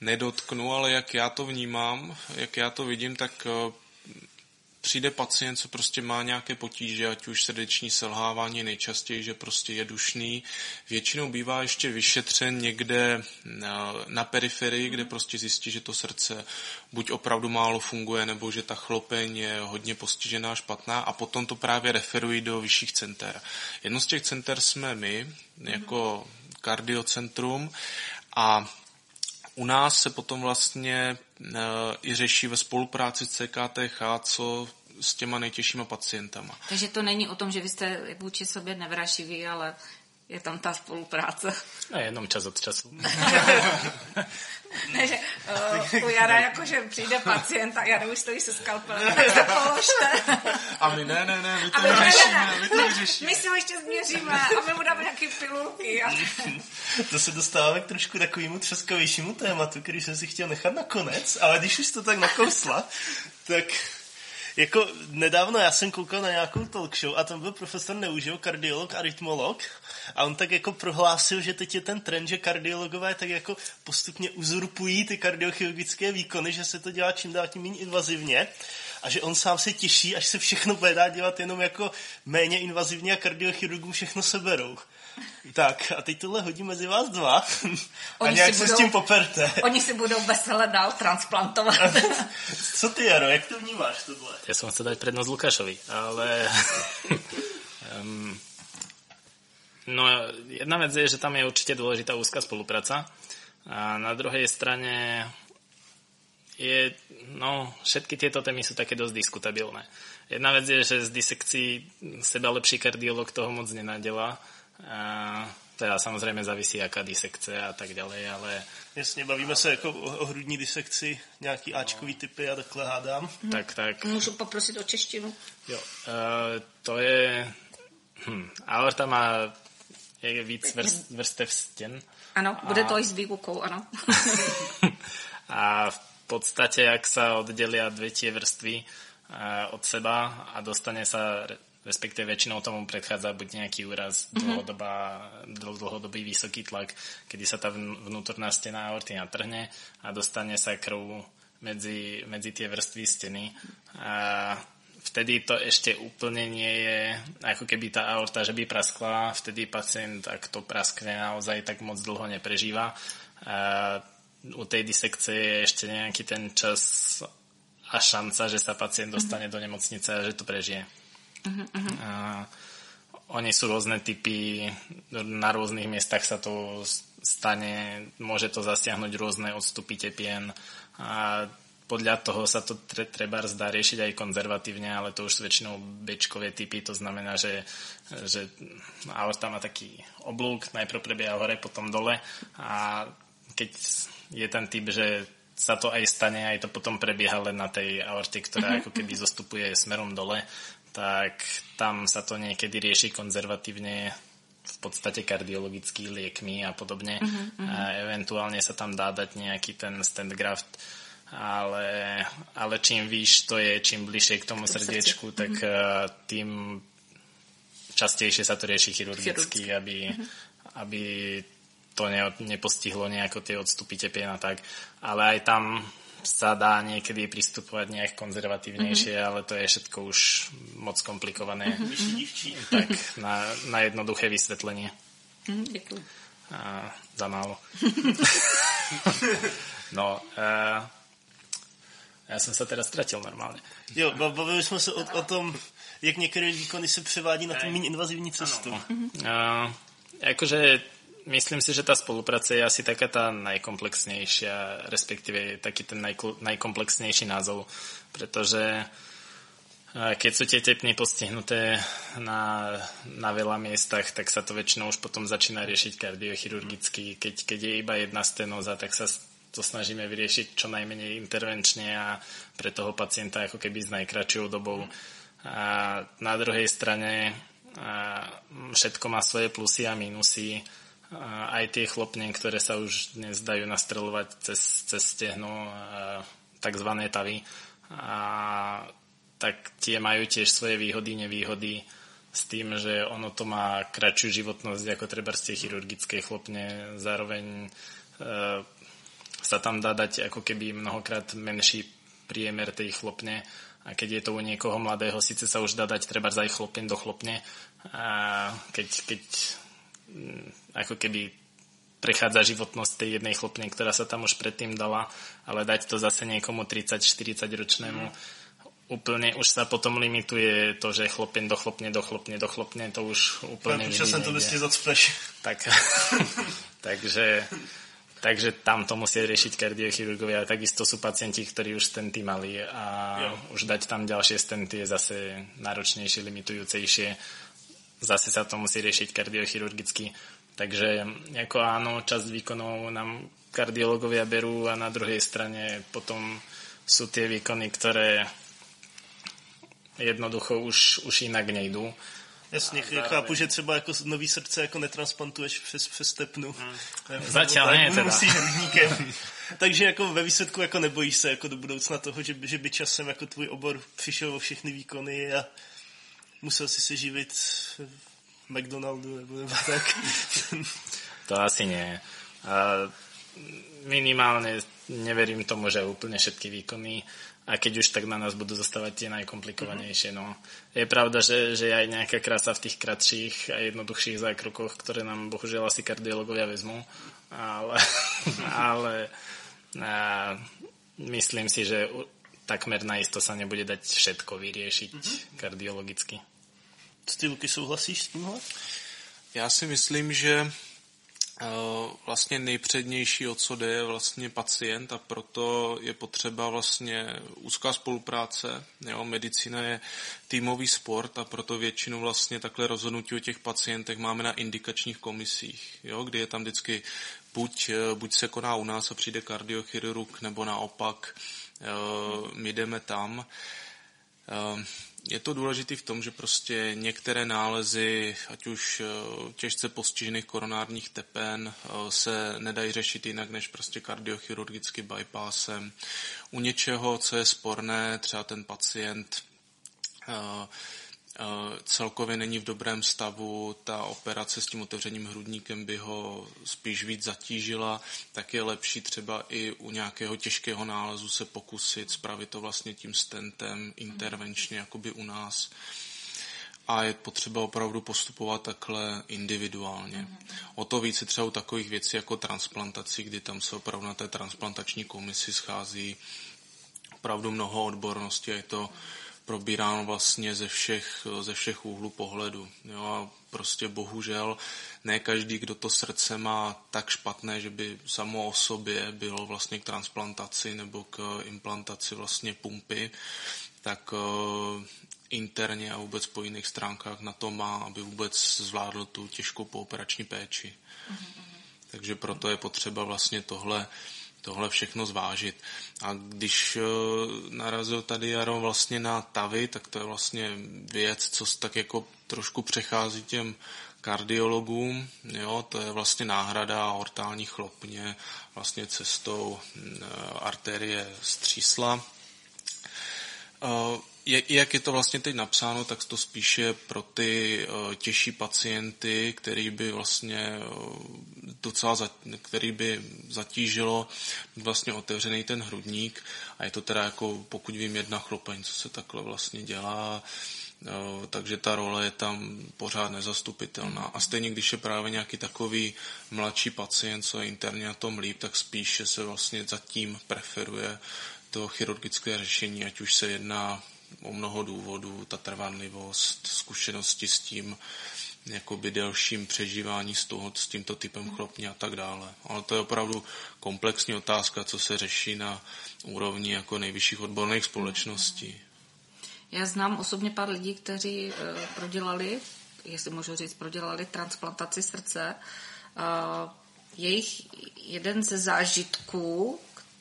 nedotknu, ale jak já to vnímám, jak já to vidím, tak eh, přijde pacient, co prostě má nějaké potíže, ať už srdeční selhávání nejčastěji, že prostě je dušný. Většinou bývá ještě vyšetřen někde na, na periferii, kde prostě zjistí, že to srdce buď opravdu málo funguje, nebo že ta chlopeň je hodně postižená, špatná a potom to právě referují do vyšších center. Jedno z těch center jsme my, jako kardiocentrum a u nás se potom vlastně e, i řeší ve spolupráci s CKTH, co s těma nejtěžšíma pacientama. Takže to není o tom, že vy jste vůči sobě nevraživí, ale je tam ta spolupráce. Ne, jenom čas od času. ne, že uh, u Jara jakože přijde pacient a Jara už stojí se skalpelem, tak se položte. A my ne, ne, ne, my to my vyřešíme, ne, ne, my to vyřešíme. My si ho ještě změříme a my mu dáme nějaký pilulky. A... to se dostáváme k trošku takovému třeskavějšímu tématu, který jsem si chtěl nechat na konec, ale když už to tak nakousla, tak jako nedávno já jsem koukal na nějakou talk show a tam byl profesor Neužil, kardiolog a rytmolog a on tak jako prohlásil, že teď je ten trend, že kardiologové tak jako postupně uzurpují ty kardiochirurgické výkony, že se to dělá čím dál tím méně invazivně a že on sám se těší, až se všechno bude dát dělat jenom jako méně invazivně a kardiochirurgům všechno seberou. Tak, a teď tohle hodím mezi vás dva a nějak se budou, s tím poperte. Oni si budou veselé dál transplantovat. Co ty, Jaro, jak to vnímáš tohle? Já jsem chcel dať prednost Lukášovi, ale... um, no, jedna vec je, že tam je určite dôležitá úzká spolupráca. A na druhej strane je, no, všetky tieto témy sú také dosť diskutabilné. Jedna vec je, že z disekcií seba lepší kardiolog toho moc nenadělá a teda samozřejmě závisí, jaká disekce a tak dále, ale... Jasně, bavíme se jako o, o hrudní disekci, nějaký Ačkový typy a takhle hádám. Hmm. Tak, tak. Můžu poprosit o češtinu? Jo, uh, to je... Hm, aorta má je víc vrst, vrstev stěn. Ano, bude a... to i s výlukou, ano. a v podstatě, jak se oddělia dvě tie vrstvy uh, od seba a dostane sa respektive väčšinou tomu predchádza buď nejaký úraz, mm-hmm. dlhodobá, dlhodobý vysoký tlak, kedy sa tá vnútorná stena aorty natrhne a dostane sa krv medzi, medzi tie vrstvy steny. A vtedy to ešte úplne nie je ako keby tá aorta, že by praskla, vtedy pacient, ak to praskne naozaj, tak moc dlho neprežíva. A u tej disekcie je ešte nejaký ten čas a šanca, že sa pacient dostane mm-hmm. do nemocnice a že to prežije. Mm-hmm. A oni sú rôzne typy, na rôznych miestach sa to stane, môže to zasiahnuť rôzne odstupy tepien a podľa toho sa to treba zdá riešiť aj konzervatívne, ale to už sú väčšinou bečkové typy, to znamená, že, že aorta má taký oblúk, najprv prebieha hore, potom dole a keď je ten typ, že sa to aj stane, aj to potom prebieha len na tej aorte, ktorá ako keby zostupuje smerom dole, tak tam sa to niekedy rieši konzervatívne v podstate kardiologický liekmi a podobne. Uh-huh, uh-huh. A eventuálne sa tam dá dať nejaký ten stand graft ale, ale čím výš to je, čím bližšie k tomu srdiečku, tak mm-hmm. tým častejšie sa to rieši chirurgicky, Chirurgicky. aby, mm-hmm. aby to ne, nepostihlo nejako tie odstupy tepien a tak. Ale aj tam sa dá niekedy pristupovať nejak konzervatívnejšie, mm-hmm. ale to je všetko už moc komplikované. Mm-hmm. Tak na, na jednoduché vysvetlenie. Mm, děkuji. A, za málo. no, uh, já jsem se teda ztratil normálně. Jo, bavili jsme se o, o tom, jak některé výkony se převádí na tu méně invazivní cestu. Ano, Uh, jakože myslím si, že ta spolupráce je asi taká ta najkomplexnější, respektive taky ten najko, najkomplexnější názov, protože keď sú tie tepny postihnuté na, na veľa miestach, tak sa to väčšinou už potom začína riešiť kardiochirurgicky. Keď, keď je iba jedna stenóza, tak sa to snažíme vyriešiť čo najmenej intervenčne a pre toho pacienta ako keby s najkračšou dobou. A na druhej strane všetko má svoje plusy a minusy. A aj tie chlopne, ktoré sa už dnes dajú nastrelovať cez, cez stehno, tzv. tavy, a tak tie majú tiež svoje výhody, nevýhody s tým, že ono to má kratšiu životnosť ako treba z tie chirurgické chlopne. Zároveň e, sa tam dá dať ako keby mnohokrát menší priemer tej chlopne a keď je to u niekoho mladého, síce sa už dá dať treba aj chlopne do chlopne a keď, keď ako keby prechádza životnosť tej jednej chlopne, ktorá sa tam už predtým dala, ale dať to zase niekomu 30-40 ročnému mm. úplne už sa potom limituje to, že chlopne do chlopne, do chlopne, do chlopne, to už úplne... Ja, časem to zacpeš. Tak, takže Takže tam to musia riešiť kardiochirurgovia. Takisto sú pacienti, ktorí už stenty mali a jo. už dať tam ďalšie stenty je zase náročnejšie, limitujúcejšie. Zase sa to musí riešiť kardiochirurgicky. Takže ako áno, časť výkonov nám kardiologovia berú a na druhej strane potom sú tie výkony, ktoré jednoducho už, už inak nejdú Jasně, a chápu, že třeba jako nový srdce jako netransplantuješ přes, přes stepnu. Hmm. Začal ne, teda. Musí Takže jako ve výsledku jako nebojíš se jako do budoucna toho, že, že by časem jako tvůj obor přišel o všechny výkony a musel si se živit v McDonaldu nebo, nebo tak. to asi nie. A minimálne neverím tomu, že úplne všetky výkony a keď už tak na nás budú zostávať tie najkomplikovanejšie. No. Je pravda, že, že je aj nejaká krása v tých kratších a jednoduchších zákrokoch, ktoré nám bohužiaľ asi kardiologovia vezmú, ale, ale a, myslím si, že takmer najisto sa nebude dať všetko vyriešiť mm-hmm. kardiologicky. Ty, Luky, souhlasíš s tímhle? Já si myslím, že Eh, vlastně nejpřednější, o co jde, je vlastně pacient a proto je potřeba vlastně úzká spolupráce. Jo, medicína je týmový sport a proto většinu vlastně takhle rozhodnutí o těch pacientech máme na indikačních komisích, jo, kdy je tam vždycky buď, eh, buď se koná u nás a přijde kardiochirurg, nebo naopak eh, my jdeme tam. Je to důležité v tom, že prostě některé nálezy, ať už eh, těžce postižených koronárních tepen, eh, se nedají řešit jinak než prostě kardiochirurgicky bypassem. U něčeho, co je sporné, třeba ten pacient eh, celkově není v dobrém stavu, ta operace s tím otevřeným hrudníkem by ho spíš víc zatížila, tak je lepší třeba i u nějakého těžkého nálezu se pokusit spravit to vlastně tím stentem intervenčně, jakoby u nás a je potřeba opravdu postupovat takhle individuálně. Mm-hmm. O to více třeba u takových věcí jako transplantací, kdy tam se opravdu na té transplantační komisi schází opravdu mnoho odborností a je to probíráno vlastně ze všech, ze všech úhlů pohledu. Jo, a prostě bohužel ne každý, kdo to srdce má tak špatné, že by samo o sobě bylo vlastně k transplantaci nebo k implantaci vlastně pumpy, tak uh, interně a vůbec po jiných stránkách na to má, aby vůbec zvládl tu těžkou pooperační péči. Mm-hmm. Takže proto je potřeba vlastně tohle tohle všechno zvážit. A když uh, narazil tady Jaro vlastně na Tavy, tak to je vlastně věc, co tak jako trošku přechází těm kardiologům, jo, to je vlastně náhrada aortální chlopně vlastně cestou uh, arterie střísla. Jak je to vlastně teď napsáno, tak to spíše pro ty uh, těžší pacienty, který by vlastně uh, docela, za, který by zatížilo vlastně otevřený ten hrudník a je to teda jako, pokud vím, jedna chlopeň, co se takhle vlastně dělá, uh, takže ta role je tam pořád nezastupitelná. A stejně, když je právě nějaký takový mladší pacient, co je interně na tom líp, tak spíše se vlastně zatím preferuje to chirurgické řešení, ať už se jedná o mnoho důvodů, ta trvanlivost, zkušenosti s tím, jakoby delším přežívání s, toho, s tímto typem chlopně a tak dále. Ale to je opravdu komplexní otázka, co se řeší na úrovni jako nejvyšších odborných společností. Já znám osobně pár lidí, kteří uh, prodělali, jestli můžu říct, prodělali transplantaci srdce. Uh, jejich jeden ze zážitků,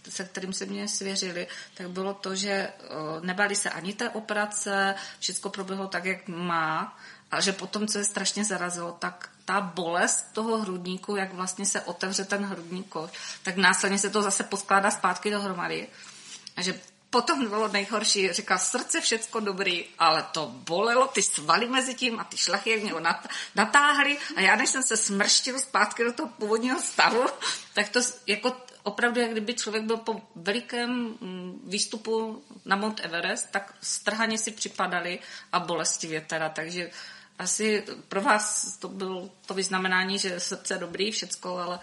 se kterým se mě svěřili, tak bylo to, že nebali se ani té operace, všechno proběhlo tak, jak má, a že potom, co je strašně zarazilo, tak ta bolest toho hrudníku, jak vlastně se otevře ten hrudník, tak následně se to zase poskládá zpátky dohromady. A že potom bylo nejhorší, říká srdce všecko dobrý, ale to bolelo, ty svaly mezi tím a ty šlachy jak mě natáhly a já než jsem se smrštil zpátky do toho původního stavu, tak to jako opravdu, jak kdyby člověk byl po velikém mm, výstupu na Mount Everest, tak strhaně si připadali a bolestivě teda, takže asi pro vás to bylo to vyznamenání, že srdce dobrý, všecko, ale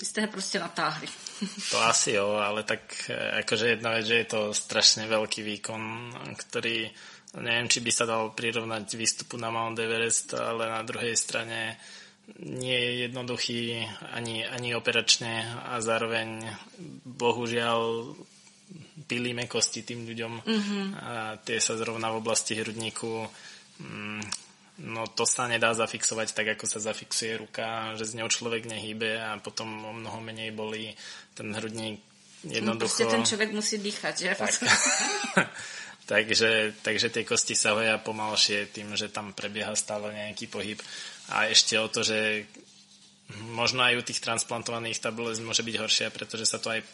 vy jste je prostě natáhli. To asi jo, ale tak eh, akože jedna vec, že je to strašně velký výkon, který neviem, či by sa dal prirovnať výstupu na Mount Everest, ale na druhej strane nie je jednoduchý ani, ani operačne a zároveň bohužiaľ pilíme kosti tým ľuďom mm-hmm. a tie sa zrovna v oblasti hrudníku mm, no to sa nedá zafixovať tak, ako sa zafixuje ruka, že z ňou človek nehýbe a potom o mnoho menej bolí ten hrudník jednoducho. No, ten človek musí dýchať, že? Tak. takže, takže tie kosti sa hoja pomalšie tým, že tam prebieha stále nejaký pohyb a ešte o to, že možno aj u tých transplantovaných tá bolesť môže byť horšia, pretože sa to aj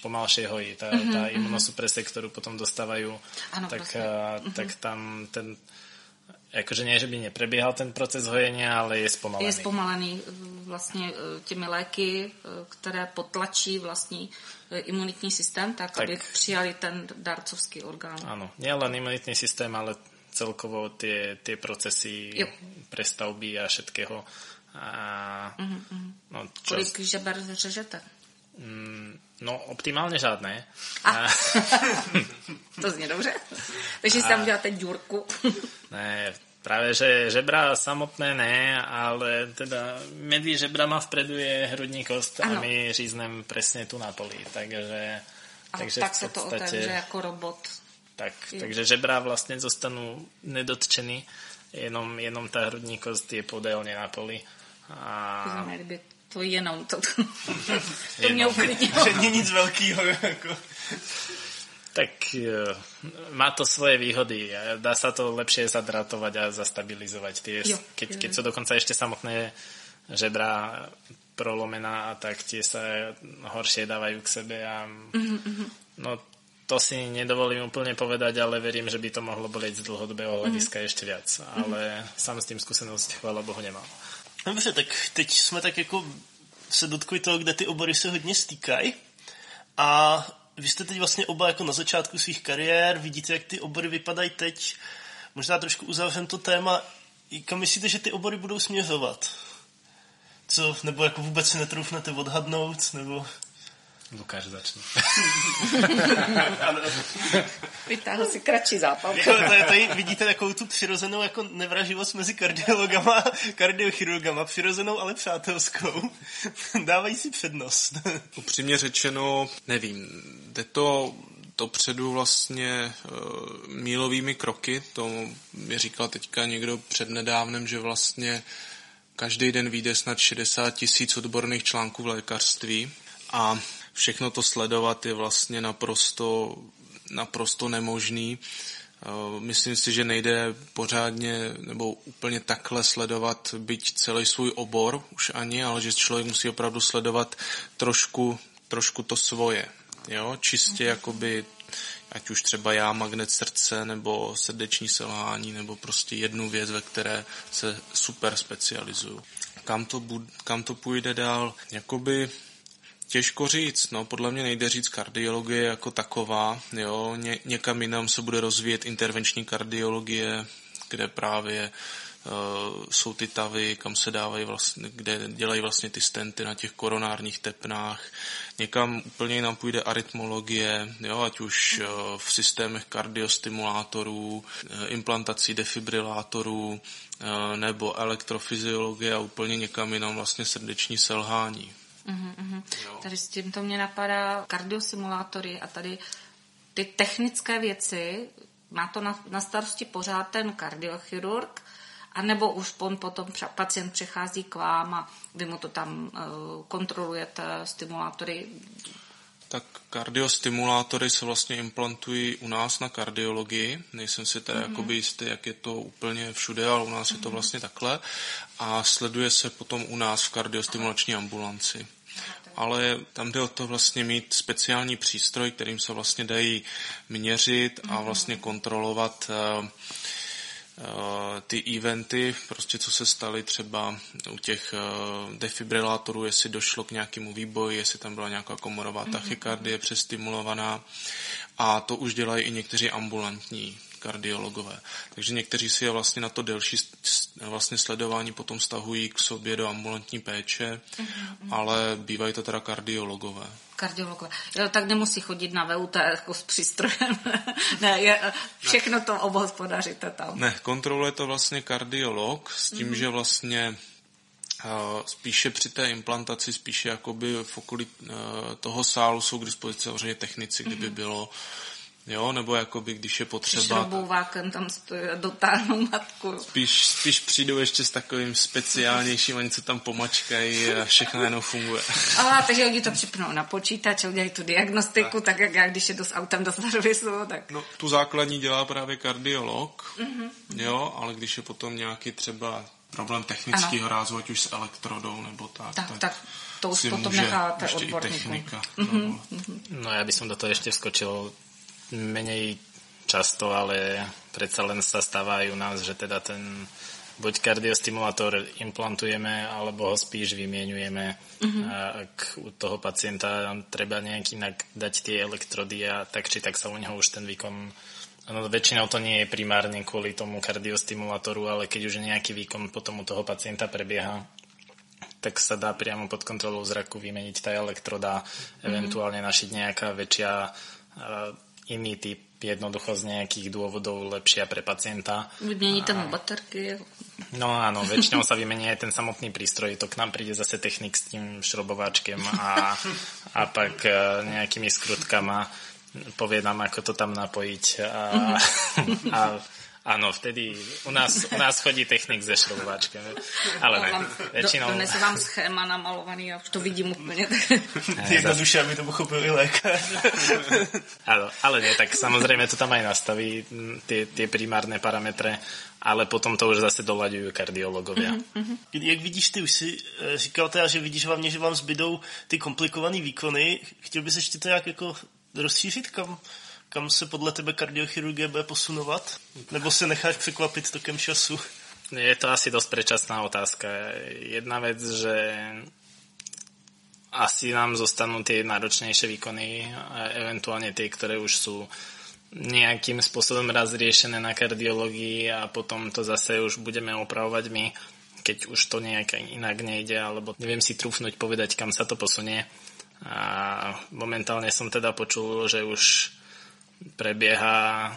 pomalšie hojí. Tá, mm-hmm, tá imunosupresia, ktorú potom dostávajú, ano, tak, a, mm-hmm. tak tam ten akože nie, že by neprebiehal ten proces hojenia, ale je spomalený. Je spomalený vlastně e, těmi léky, e, které potlačí vlastní imunitní systém, tak, tak aby přijali ten darcovský orgán. Áno, nie len imunitný systém, ale celkovo tie, tie procesy jo. prestavby a všetkého. A, mm-hmm. no, čo... Kolik žeber řežete? Mm, no, optimálně žádné. A. to zní dobře. Takže si tam uděláte ďurku. ne, Práve, že žebra samotné ne, ale teda medzi žebrama vpredu je hrudní kost ano. a my říznem presne tu na poli. Takže, a takže tak se to otevře jako robot. Tak, takže žebra vlastně zostanú nedotčený, jenom, jenom ta hrudní kost je podélně na poli. A... To to jenom to, to, to mě uklidnilo. Není nic velkého. Jako. Tak uh, má to svoje výhody. Dá sa to lepšie zadratovať a zastabilizovať. Tie, jo, keď, jo. keď sú dokonca ešte samotné žebra prolomená, tak tie sa horšie dávajú k sebe a mm-hmm. no to si nedovolím úplně povedať, ale verím, že by to mohlo bolet z dlhodobého hlediska mm. ještě viac. Ale mm. sám s tím zkušenost, chvála Bohu, nemám. Dobře, tak teď jsme tak jako se dotkli toho, kde ty obory se hodně stýkají. A vy jste teď vlastně oba jako na začátku svých kariér, vidíte, jak ty obory vypadají teď. Možná trošku uzavřem to téma. Kam myslíte, že ty obory budou směřovat? Co, nebo jako vůbec si netroufnete odhadnout, nebo... Lukáš začne. Vytáhl si kratší zápal. Jako, tady, tady vidíte takovou tu přirozenou jako nevraživost mezi kardiologama, kardiochirurgama, přirozenou, ale přátelskou. Dávají si přednost. Upřímně řečeno, nevím, jde to dopředu vlastně uh, mílovými kroky, to mi říkal teďka někdo přednedávnem, že vlastně každý den vyjde snad 60 tisíc odborných článků v lékařství a všechno to sledovat je vlastně naprosto, naprosto nemožný. Eh, myslím si, že nejde pořádně nebo úplně takhle sledovat byť celý svůj obor, už ani, ale že člověk musí opravdu sledovat trošku, trošku to svoje. Jo? Čistě mm-hmm. jakoby ať už třeba já, magnet srdce, nebo srdeční selhání, nebo prostě jednu věc, ve které se super specializuju. Kam to, bud, kam to půjde dál? Jakoby Těžko říct, no podle mě nejde říct kardiologie jako taková, jo, Ně, někam jinam se bude rozvíjet intervenční kardiologie, kde právě uh, jsou ty tavy, kam se dávají vlastně, kde dělají vlastně ty stenty na těch koronárních tepnách. Někam úplně jinam půjde arytmologie, jo, ať už uh, v systémech kardiostimulátorů, uh, implantací defibrilátorů, nebo elektrofyziologie a úplně někam jinam vlastně srdeční selhání. Mm-hmm. Tady s tím to mě napadá kardiosimulátory a tady ty technické věci, má to na, na starosti pořád ten kardiochirurg, anebo už on potom pacient přechází k vám a vy mu to tam uh, kontrolujete, stimulátory. Tak kardiostimulátory se vlastně implantují u nás na kardiologii. Nejsem si teda mm-hmm. jakoby jistý, jak je to úplně všude, ale u nás mm-hmm. je to mhm. vlastně takhle. A sleduje se potom u nás v kardiostimulační ambulanci ale tam jde o to vlastně mít speciální přístroj, kterým se vlastně dají měřit a mhm. vlastně kontrolovat uh, ty eventy, prostě co se staly třeba u těch uh, defibrilátorů, jestli došlo k nějakému výboji, jestli tam byla nějaká komorová mhm. tachykardie přestimulovaná. A to už dělají i někteří ambulantní kardiologové. Takže někteří si je vlastně na to delší vlastně sledování potom stahují k sobě do ambulantní péče, mm-hmm. ale bývají to teda kardiologové. Kardiologové. Jo, tak nemusí chodit na VUT jako s přístrojem. ne, je, všechno to obhospodaříte tam. Ne, kontroluje to vlastně kardiolog s tím, mm-hmm. že vlastně spíše při té implantaci, spíše jakoby v okolí toho sálu jsou k dispozici samozřejmě technici, kdyby mm-hmm. bylo Jo, nebo jakoby, když je potřeba... Šroubouvákem tam stojí a dotáhnou matku. Spíš, spíš přijdu ještě s takovým speciálnějším, oni se tam pomačkají a všechno jenom funguje. Ale takže oni to připnou na počítač, udělají tu diagnostiku, tak. tak jak já, když je s autem do servisu, tak... No, tu základní dělá právě kardiolog, mm-hmm. jo, ale když je potom nějaký třeba problém technického rázu, ať už s elektrodou nebo tak, tak, tak, tak to už potom necháte odborníkům. Mm-hmm. No já bych do toho ještě vskočil menej často, ale predsa len sa stávajú nás, že teda ten buď kardiostimulátor implantujeme, alebo ho spíš vymienujeme. Mm-hmm. A ak u toho pacienta treba nejaký inak dať tie elektrody a tak či tak sa u neho už ten výkon No, väčšinou to nie je primárne kvôli tomu kardiostimulátoru, ale keď už nejaký výkon potom u toho pacienta prebieha, tak sa dá priamo pod kontrolou zraku vymeniť tá elektroda, mm-hmm. eventuálne našiť nejaká väčšia iný typ jednoducho z nejakých dôvodov lepšia pre pacienta. Vymeníte mu baterky. No áno, väčšinou sa vymení aj ten samotný prístroj, to k nám príde zase technik s tým šrobováčkem a, a pak e, nejakými skrutkama povie nám, ako to tam napojiť a, a Áno, vtedy u nás, u nás chodí technik ze šrobováčkem. Ale ne, väčšinou... Donesu vám schéma namalovaný a už to vidím úplně. Jednoduše, aby to pochopil i lékař. Áno, ale nie, tak samozrejme to tam aj nastaví, tie, tie primárne parametre, ale potom to už zase dolaďujú kardiologovia. Mm-hmm. Jak vidíš, ty už si eh, říkal teda, že vidíš hlavně, že vám zbydou ty komplikované výkony. Chtěl bys ještě to jak jako rozšířit, kam kam se podle tebe kardiochirurgie bude posunovat? Nebo se necháš překvapit tokem času? Je to asi dosť prečasná otázka. Jedna vec, že asi nám zostanú tie náročnejšie výkony, eventuálne tie, ktoré už sú nejakým spôsobom raz na kardiológii a potom to zase už budeme opravovať my, keď už to nejak inak nejde, alebo neviem si trúfnuť povedať, kam sa to posunie. A momentálne som teda počul, že už prebieha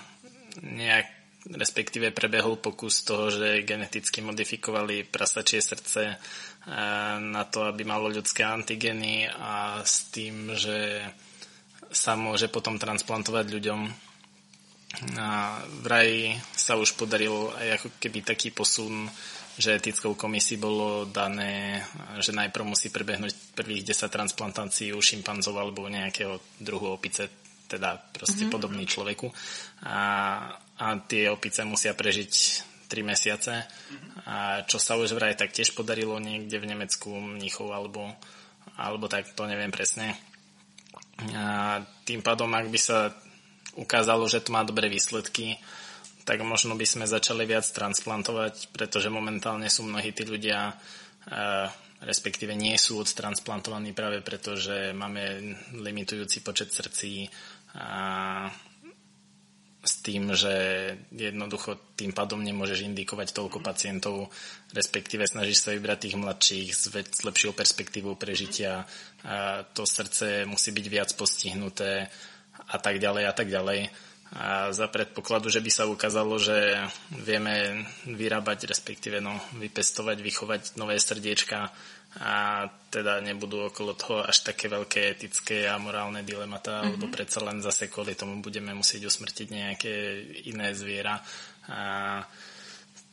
nejak respektíve prebehol pokus toho, že geneticky modifikovali prasačie srdce eh, na to, aby malo ľudské antigeny a s tým, že sa môže potom transplantovať ľuďom. A vraj sa už podaril aj ako keby taký posun, že etickou komisii bolo dané, že najprv musí prebehnúť prvých 10 transplantácií u šimpanzov alebo nejakého druhu opice, teda proste mm-hmm. podobný človeku. A a tie opice musia prežiť 3 mesiace, a čo sa už vraj tak tiež podarilo niekde v Nemecku, Mnichov alebo, alebo tak, to neviem presne. A tým pádom, ak by sa ukázalo, že to má dobré výsledky, tak možno by sme začali viac transplantovať, pretože momentálne sú mnohí tí ľudia, respektíve nie sú odtransplantovaní práve preto, že máme limitujúci počet srdcí a s tým, že jednoducho tým pádom nemôžeš indikovať toľko pacientov, respektíve snažíš sa vybrať tých mladších s, lepšou perspektívou prežitia, a to srdce musí byť viac postihnuté a tak ďalej a tak ďalej. A za predpokladu, že by sa ukázalo, že vieme vyrábať, respektíve no, vypestovať, vychovať nové srdiečka a teda nebudú okolo toho až také veľké etické a morálne dilemata, mm-hmm. lebo predsa len zase kvôli tomu budeme musieť usmrtiť nejaké iné zviera. A,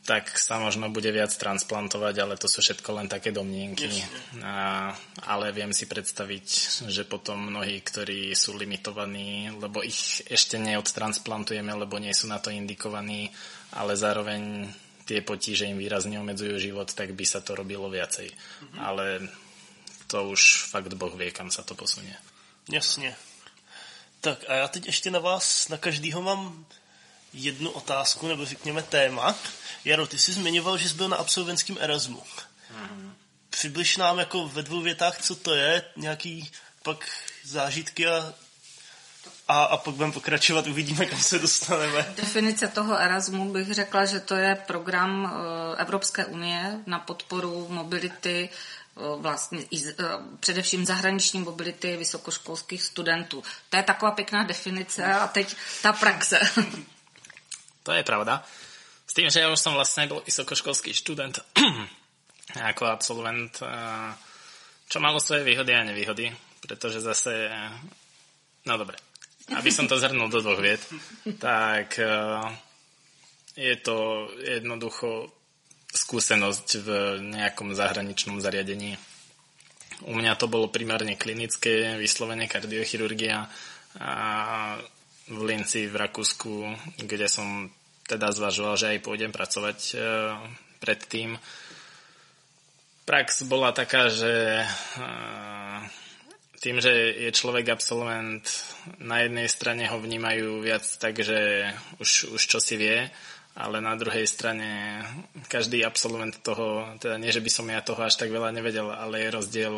tak sa možno bude viac transplantovať, ale to sú všetko len také domnienky. A, ale viem si predstaviť, že potom mnohí, ktorí sú limitovaní, lebo ich ešte neodtransplantujeme, lebo nie sú na to indikovaní, ale zároveň tie potíže im výrazne omedzujú život, tak by sa to robilo viacej. Mm-hmm. Ale to už fakt Boh vie, kam sa to posunie. Jasně. Tak a já teď ještě na vás, na každýho mám jednu otázku, nebo řekněme téma. Jaro, ty jsi zmiňoval, že jsi byl na absolventském Erasmu. Mm-hmm. Přibliž nám jako ve dvou větách, co to je, nějaký pak zážitky a a, a pak budeme pokračovat, uvidíme, kam se dostaneme. Definice toho Erasmu bych řekla, že to je program eh, Evropské unie na podporu mobility eh, vlastně eh, především zahraniční mobility vysokoškolských studentů. To je taková pěkná definice a teď ta praxe. To je pravda. S tým, že ja už som vlastne bol vysokoškolský študent ako absolvent, čo malo svoje výhody a nevýhody, pretože zase, no dobre, aby som to zhrnul do dvoch viet, tak eh, je to jednoducho skúsenosť v nejakom zahraničnom zariadení. U mňa to bolo primárne klinické, vyslovene kardiochirurgia a v Linci v Rakúsku, kde som teda zvažoval, že aj pôjdem pracovať eh, predtým. Prax bola taká, že eh, tým, že je človek absolvent, na jednej strane ho vnímajú viac tak, že už, už čo si vie, ale na druhej strane každý absolvent toho, teda nie, že by som ja toho až tak veľa nevedel, ale je rozdiel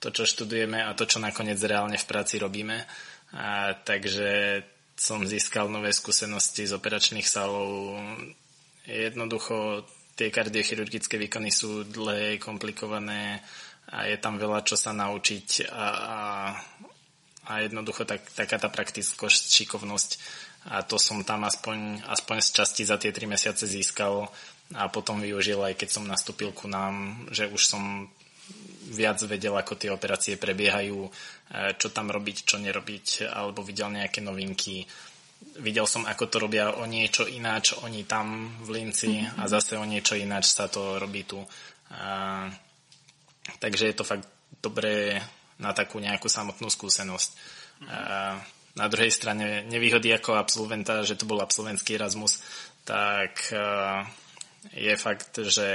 to, čo študujeme a to, čo nakoniec reálne v práci robíme. A, takže som získal nové skúsenosti z operačných sálov. Jednoducho tie kardiochirurgické výkony sú dlhé, komplikované, a je tam veľa čo sa naučiť a, a, a jednoducho tak, taká tá praktickosť, šikovnosť a to som tam aspoň, aspoň z časti za tie 3 mesiace získal a potom využil aj keď som nastúpil ku nám, že už som viac vedel, ako tie operácie prebiehajú, e, čo tam robiť, čo nerobiť, alebo videl nejaké novinky. Videl som, ako to robia o niečo ináč oni tam v Linci mm-hmm. a zase o niečo ináč sa to robí tu. A Takže je to fakt dobré na takú nejakú samotnú skúsenosť. Mm-hmm. Na druhej strane nevýhody ako absolventa, že to bol absolventský Erasmus, tak je fakt, že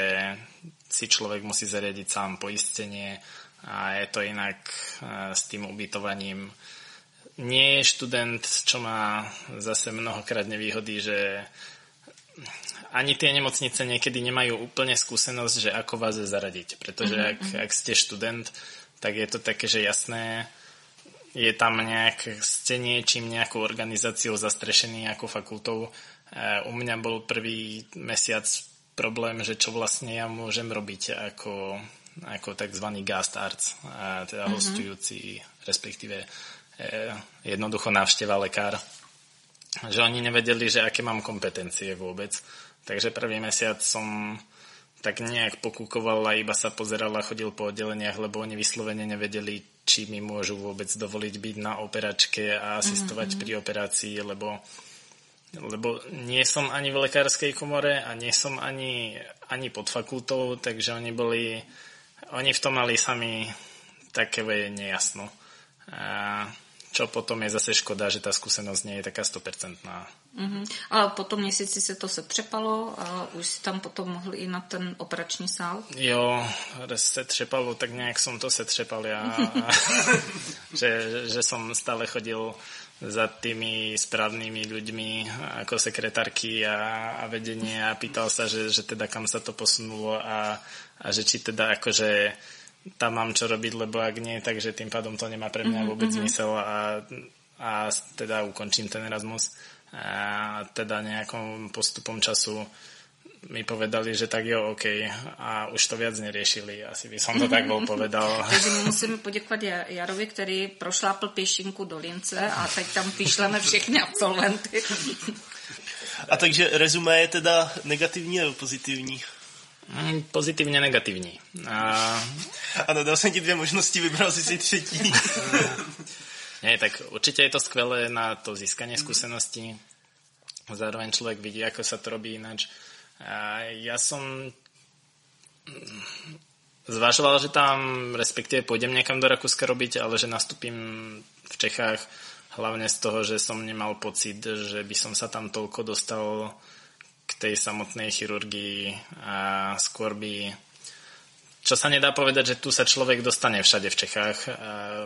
si človek musí zariadiť sám poistenie a je to inak s tým ubytovaním. nie je študent, čo má zase mnohokrát nevýhody, že ani tie nemocnice niekedy nemajú úplne skúsenosť, že ako vás je zaradiť. Pretože mm-hmm. ak, mhm. ak ste študent, tak je to také, že jasné, je tam nejak, ste niečím, nejakou organizáciou zastrešený ako fakultou. E, u mňa bol prvý mesiac problém, že čo vlastne ja môžem robiť ako, ako tzv. guest arts, teda mm-hmm. hostujúci, respektíve e, jednoducho návšteva lekár. Že oni nevedeli, že aké mám kompetencie vôbec. Takže prvý mesiac som tak nejak pokúkoval a iba sa pozeral a chodil po oddeleniach, lebo oni vyslovene nevedeli, či mi môžu vôbec dovoliť byť na operačke a asistovať mm-hmm. pri operácii, lebo, lebo nie som ani v lekárskej komore a nie som ani, ani pod fakultou, takže oni boli, oni v tom mali sami také nejasno. A čo potom je zase škoda, že ta skúsenosť nie je taká 100%. Mm-hmm. Ale po tom měsíci se to setřepalo a už si tam potom mohl i na ten operační sál? Jo, setřepalo, tak nějak som to setřepal ja. že, že som stále chodil za tými správnymi ľuďmi ako sekretárky a, a vedenie a pýtal sa, že, že teda kam sa to posunulo a, a že či teda akože tam mám čo robiť, lebo ak nie, takže tým pádom to nemá pre mňa mhm, vôbec mm-hmm. zmysel a, a teda ukončím ten Erasmus. A teda nejakom postupom času mi povedali, že tak jo, OK. A už to viac neriešili, asi by som to tak bol povedal. Takže my musíme poděkovat Jarovi, který prošlápl pěšinku do Lince a teď tam píšleme všechny absolventy. A takže rezumé je teda negativní nebo pozitivní? Mm, pozitivně negativní. A... Ano, dal jsem ti dvě možnosti, vybral si si třetí. Nie, tak určite je to skvelé na to získanie skúseností. Zároveň človek vidí, ako sa to robí ináč. A ja som zvažoval, že tam respektíve pôjdem niekam do Rakúska robiť, ale že nastúpim v Čechách hlavne z toho, že som nemal pocit, že by som sa tam toľko dostal k tej samotnej chirurgii a skôr by čo sa nedá povedať, že tu sa človek dostane všade v Čechách.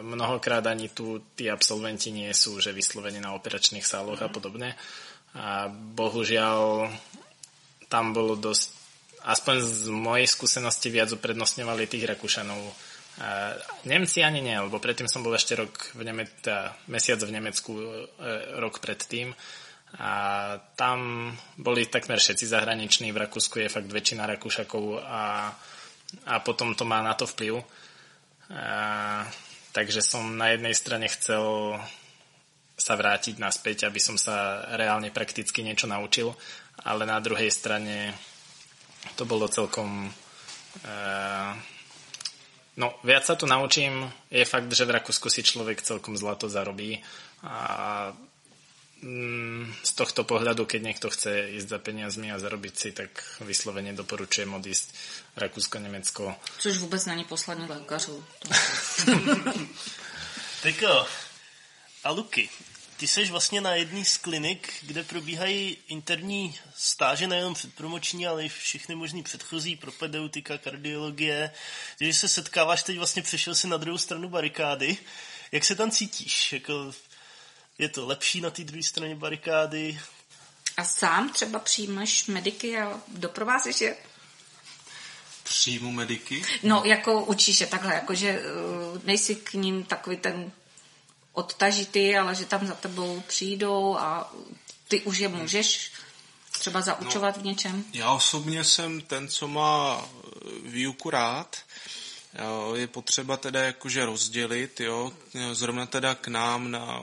Mnohokrát ani tu tí absolventi nie sú, že vyslovení na operačných sáloch a podobne. A bohužiaľ tam bolo dosť, aspoň z mojej skúsenosti viac uprednostňovali tých Rakúšanov. A Nemci ani nie, lebo predtým som bol ešte rok v Neme- teda mesiac v Nemecku, e, rok predtým. A tam boli takmer všetci zahraniční, v Rakúsku je fakt väčšina Rakúšakov a a potom to má na to vplyv. A, takže som na jednej strane chcel sa vrátiť naspäť, aby som sa reálne prakticky niečo naučil, ale na druhej strane to bolo celkom... E, no, viac sa tu naučím. Je fakt, že v Rakúsku si človek celkom zlato zarobí a Mm, z tohto pohľadu, keď niekto chce ísť za peniazmi a zarobiť si, tak vyslovene doporučujem odísť Rakúsko, Německo. Což vůbec není poslaní lékařů. tak a Luky, ty jsi vlastně na jedný z klinik, kde probíhají interní stáže, nejenom předpromoční, ale i všechny možný předchozí, propedeutika, kardiologie. Když se setkáváš, teď vlastně přešel si na druhou stranu barikády. Jak se tam cítíš? Jako je to lepší na té druhé straně barikády. A sám třeba přijímáš mediky a doprovázíš je? Přijmu mediky? No, jako učíš je takhle, jako že uh, nejsi k ním takový ten odtažitý, ale že tam za tebou přijdou a ty už je můžeš třeba zaučovat no, v něčem? Já osobně jsem ten, co má výuku rád. Je potřeba teda jakože rozdělit, jo. Zrovna teda k nám na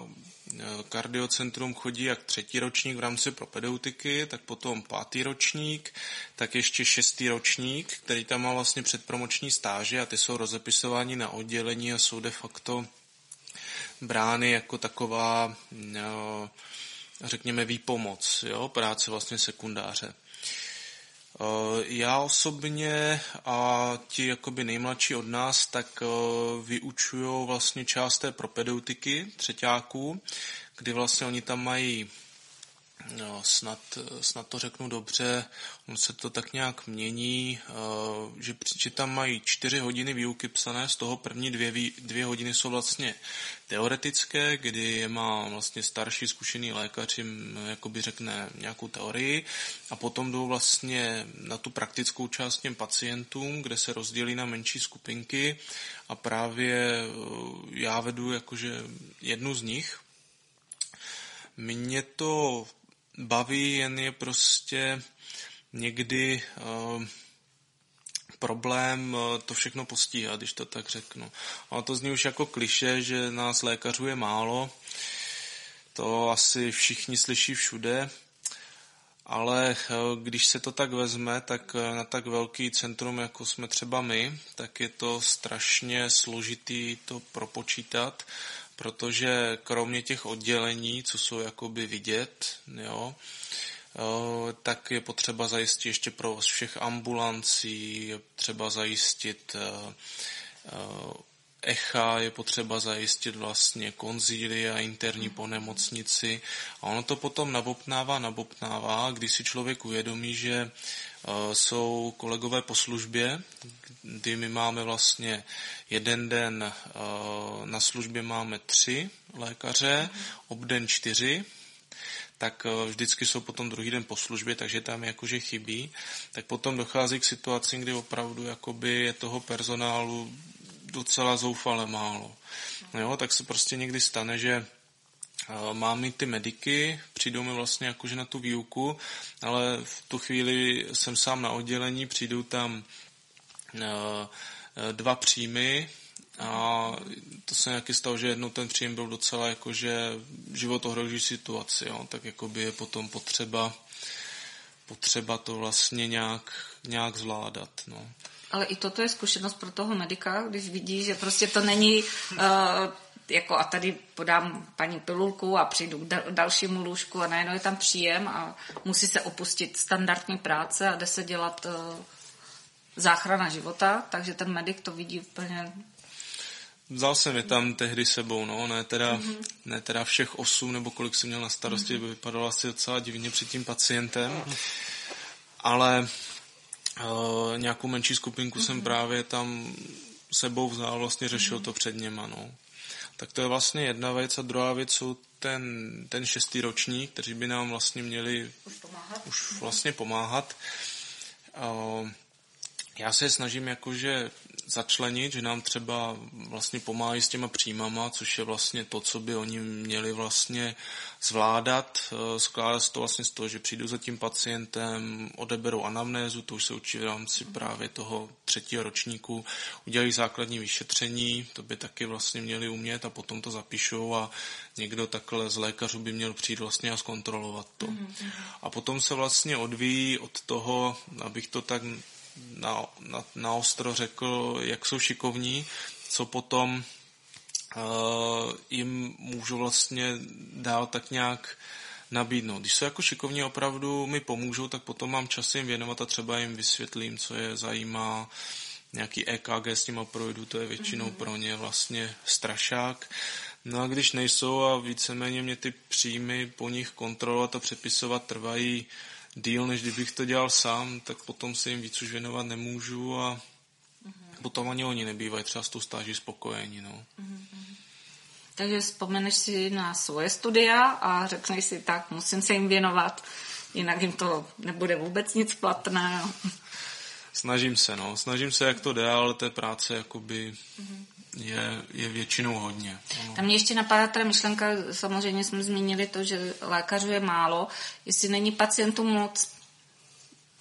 kardiocentrum chodí jak třetí ročník v rámci propedeutiky, tak potom pátý ročník, tak ještě šestý ročník, který tam má vlastně předpromoční stáže a ty jsou rozepisováni na oddělení a jsou de facto brány jako taková, no, řekněme, výpomoc, jo, práce vlastně sekundáře. Eh, já osobně a ti jakoby nejmladší od nás, tak eh, vyučují vlastně část té propedeutiky třetíáků, kdy vlastně oni tam mají no, snad, snad to řeknu dobře, on se to tak nějak mění, eh, že, že tam mají čtyři hodiny výuky psané, z toho první dvě, dvě hodiny jsou vlastně teoretické, kdy je má vlastně starší zkušený lékař jim jakoby řekne nějakou teorii a potom jdou vlastně na tu praktickou část těm pacientům, kde se rozdělí na menší skupinky a právě eh, já vedu jakože jednu z nich. Mě to baví, jen je prostě někdy uh, problém uh, to všechno postíhat, když to tak řeknu. A to zní už jako kliše, že nás lékařů je málo. To asi všichni slyší všude. Ale uh, když se to tak vezme, tak na tak velký centrum, jako jsme třeba my, tak je to strašně složitý to propočítat protože kromě těch oddělení, co jsou jakoby vidět, jo, tak je potřeba zajistit ještě provoz všech ambulancí, je třeba zajistit echa, je potřeba zajistit vlastně konzíly a interní po nemocnici a ono to potom nabopnává, nabopnává, když si člověk uvědomí, že jsou kolegové po službě, kdy my máme vlastně jeden den na službě máme tři lékaře, obden čtyři, tak vždycky jsou potom druhý den po službě, takže tam jakože chybí, tak potom dochází k situacím, kdy opravdu jakoby je toho personálu docela zoufale málo. No jo, tak se prostě někdy stane, že Mám i ty mediky, přijdou mi vlastně jakože na tu výuku, ale v tu chvíli jsem sám na oddělení, přijdou tam dva příjmy a to se nějaký stalo, že jednou ten příjem byl docela jakože životohroží situaci, jo, tak jakoby je potom potřeba potřeba to vlastně nějak, nějak zvládat. No. Ale i toto je zkušenost pro toho medika, když vidí, že prostě to není uh, jako a tady podám paní pilulku a přijdu k dalšímu lůžku a najednou je tam příjem a musí se opustit standardní práce a jde se dělat uh, záchrana života, takže ten medic to vidí úplně Vzal jsem je tam tehdy sebou, no, ne teda, mm-hmm. ne teda všech osm, nebo kolik jsem měl na starosti, mm-hmm. by vypadalo asi docela divně před tím pacientem, mm-hmm. ale uh, nějakou menší skupinku mm-hmm. jsem právě tam sebou vzal, vlastně řešil mm-hmm. to před něma, no. Tak to je vlastně jedna věc a druhá věc jsou ten, ten šestý ročník, kteří by nám vlastně měli už, pomáhat. už vlastně pomáhat. Já se snažím jakože začlenit, že nám třeba vlastně pomáhají s těma příjmama, což je vlastně to, co by oni měli vlastně zvládat. Eh, skládá se to vlastně z toho, že přijdu za tím pacientem, odeberou anamnézu, to už se učí v rámci právě toho třetího ročníku, udělají základní vyšetření, to by taky vlastně měli umět a potom to zapíšou a někdo takhle z lékařů by měl přijít vlastně a zkontrolovat to. Mm-hmm. A potom se vlastně odvíjí od toho, abych to tak na, na, na ostro řekl, jak jsou šikovní, co potom uh, jim můžu vlastně dál tak nějak nabídnout. Když jsou jako šikovní opravdu mi pomůžou, tak potom mám čas jim věnovat a třeba jim vysvětlím, co je zajímá, nějaký EKG s nima projdu, to je většinou mm-hmm. pro ně vlastně strašák. No a když nejsou a víceméně mě ty příjmy po nich kontrolovat a přepisovat trvají díl, než kdybych to dělal sám, tak potom se jim víc už věnovat nemůžu a mm-hmm. potom ani oni nebývají třeba s tou stáží spokojení. No. Mm-hmm. Takže vzpomeneš si na svoje studia a řekneš si tak, musím se jim věnovat, jinak jim to nebude vůbec nic platné. Snažím se, no. Snažím se, jak to jde, ale té práce jakoby mm-hmm je, je většinou hodně. Ano. Tam mě ještě napadá ta myšlenka, samozřejmě jsme zmínili to, že lékařů je málo, jestli není pacientů moc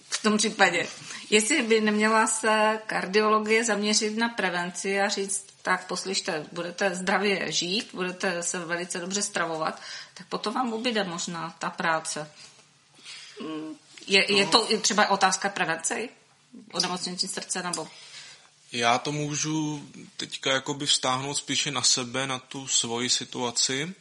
v tom případě. Jestli by neměla se kardiologie zaměřit na prevenci a říct, tak poslyšte, budete zdravě žít, budete se velice dobře stravovat, tak potom vám ubyde možná ta práce. Je, je to třeba otázka prevence? Onemocnění srdce nebo já to můžu teďka jakoby vztáhnout spíše na sebe, na tu svoji situaci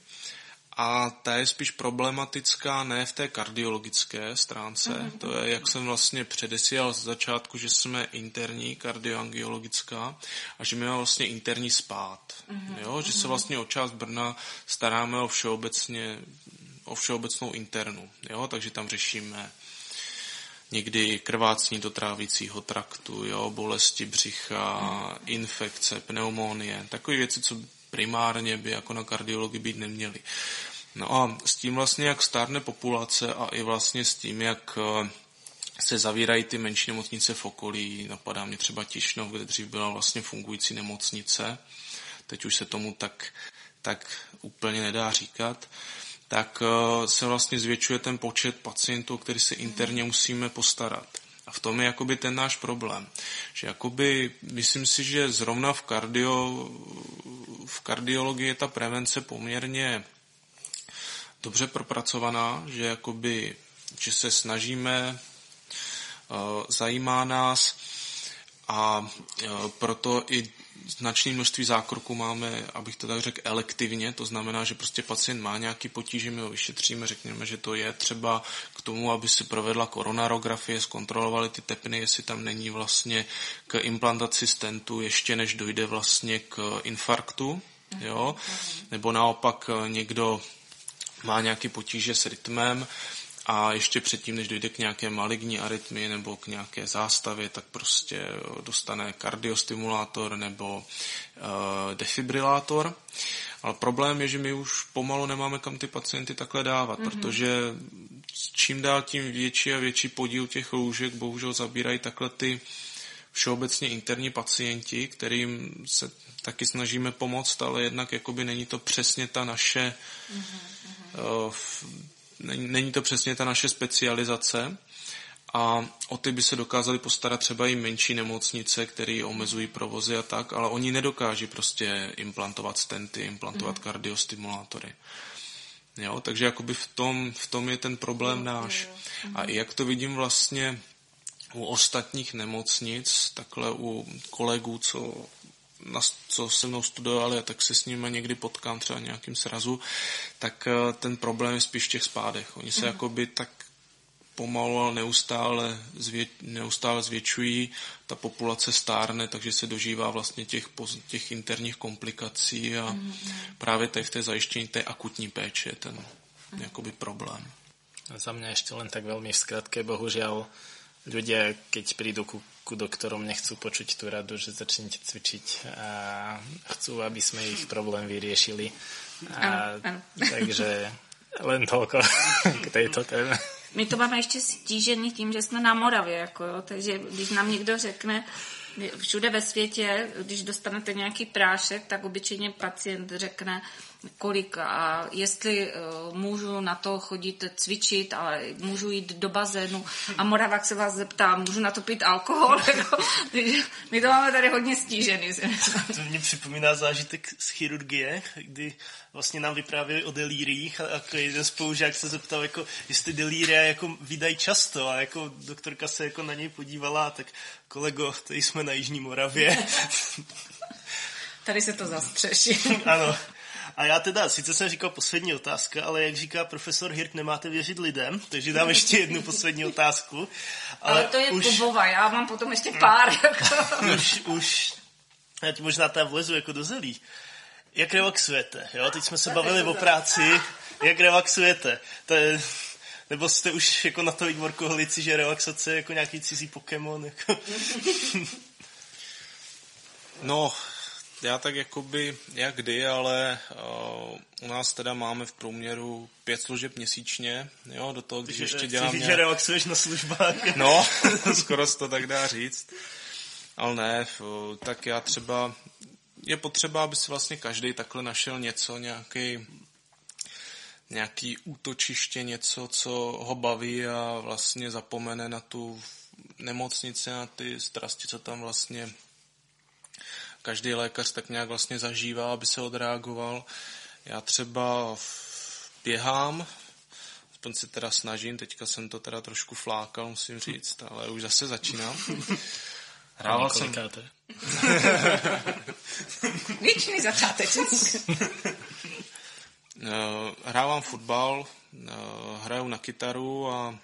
a ta je spíš problematická ne v té kardiologické stránce. Mm-hmm. To je, jak jsem vlastně předesílal z začátku, že jsme interní kardioangiologická a že my máme vlastně interní spát. Mm-hmm. Jo? Že se mhm. vlastně o část Brna staráme o všeobecně o všeobecnou internu, jo, takže tam řešíme někdy krvácní do trávícího traktu, jo, bolesti břicha, infekce, pneumonie, takové věci, co primárně by jako na kardiologii být neměly. No a s tím vlastně, jak stárne populace a i vlastně s tím, jak eh, se zavírají ty menší nemocnice v okolí, napadá mě třeba Tišnov, kde dřív byla vlastně fungující nemocnice, teď už se tomu tak, tak úplně nedá říkat, tak eh, se vlastně zvětšuje ten počet pacientů, který se interně musíme postarat. A v tom je jakoby ten náš problém. Že jakoby, myslím si, že zrovna v, kardio, v kardiologii je ta prevence poměrně dobře propracovaná, že jakoby, že se snažíme, eh, zajímá nás a eh, proto i značné množství zákroků máme, abych to tak řekl, elektivně, to znamená, že prostě pacient má nějaký potíže, my ho vyšetříme, řekněme, že to je třeba k tomu, aby si provedla koronarografie, zkontrolovali ty tepny, jestli tam není vlastně k implantaci stentu ještě než dojde vlastně k infarktu, jo, nebo naopak někdo má nějaký potíže s rytmem, a ještě předtím, než dojde k nějaké maligní arytmii nebo k nějaké zástavě, tak prostě dostane kardiostimulátor nebo uh, defibrilátor. Ale problém je, že my už pomalu nemáme kam ty pacienty takhle dávat, mm-hmm. protože čím dál tím větší a větší podíl těch lůžek bohužel zabírají takhle ty všeobecně interní pacienti, kterým se taky snažíme pomoct, ale jednak jakoby není to přesně ta naše mm-hmm. uh, není, není to přesně ta naše specializace a o ty by se dokázali postarat třeba i menší nemocnice, které omezují provozy a tak, ale oni nedokáží prostě implantovat stenty, implantovat mm. kardiostimulátory. Jo, takže jakoby v tom, v tom je ten problém náš. A i jak to vidím vlastně u ostatních nemocnic, takhle u kolegů, co co se mnou studovali a tak se s nimi někdy potkám třeba nějakým srazu, tak eh, ten problém je spíš v těch spádech. Oni se mm. jakoby tak pomalu, ale neustále, zvě, neustále zvětšují, ta populace stárne, takže se dožívá vlastně těch, těch interních komplikací a mm. právě tady v té zajištění té akutní péče je ten mm. jakoby problém. Za mě ještě len tak velmi v skratke, bohužel ľudia, keď prídu ku, ku doktorom, nechcú počuť tú radu, že začnete cvičiť a chcú, aby sme ich problém vyriešili. A, ano, ano. Takže len toľko k tejto téme. My to máme ještě stížený tím, že jsme na Moravě, jako jo, takže když nám někdo řekne, všude ve světě, když dostanete nějaký prášek, tak obyčejně pacient řekne, kolik a jestli uh, můžu na to chodit cvičit, ale můžu jít do bazénu a Moravák se vás zeptá, můžu na to pít alkohol? Jako, my to máme tady hodně stížený. to mě připomíná zážitek z chirurgie, kdy vlastně nám vyprávěli o delíriích a jako jeden spolužák se zeptal, jako, jestli delíria jako vydají často a jako doktorka se jako na něj podívala, tak kolego, tady jsme na Jižní Moravě. Tady se to zastřeší. ano. A já teda, sice jsem říkal poslední otázka, ale jak říká profesor Hirt, nemáte věřit lidem, takže dám ještě jednu poslední otázku. Ale, ale to je už... Kubova, já mám potom ještě pár. už, už, já ti možná tam vlezu jako do zelí. Jak relaxujete? Jo? Teď jsme se bavili o práci. Jak relaxujete? To je, nebo jste už jako na to workoholici, že relaxace je jako nějaký cizí Pokémon? Jako? no, já tak jakoby, jak kdy, ale uh, u nás teda máme v průměru pět služeb měsíčně, jo, do toho, když ještě dělám... Nějak... že relaxuješ na službách. no, skoro se to tak dá říct. Ale ne, tak já třeba, je potřeba, aby si vlastně každý takhle našel něco, nějaký nějaký útočiště, něco, co ho baví a vlastně zapomene na tu nemocnici, na ty strasti, co tam vlastně každý lékař tak nějak vlastně zažívá, aby se odreagoval. Já třeba běhám, aspoň se teda snažím, teďka jsem to teda trošku flákal, musím říct, ale už zase začínám. Hrával jsem... Věčný začátečník. Eh, hrávám fotbal, eh, hraju na kytaru a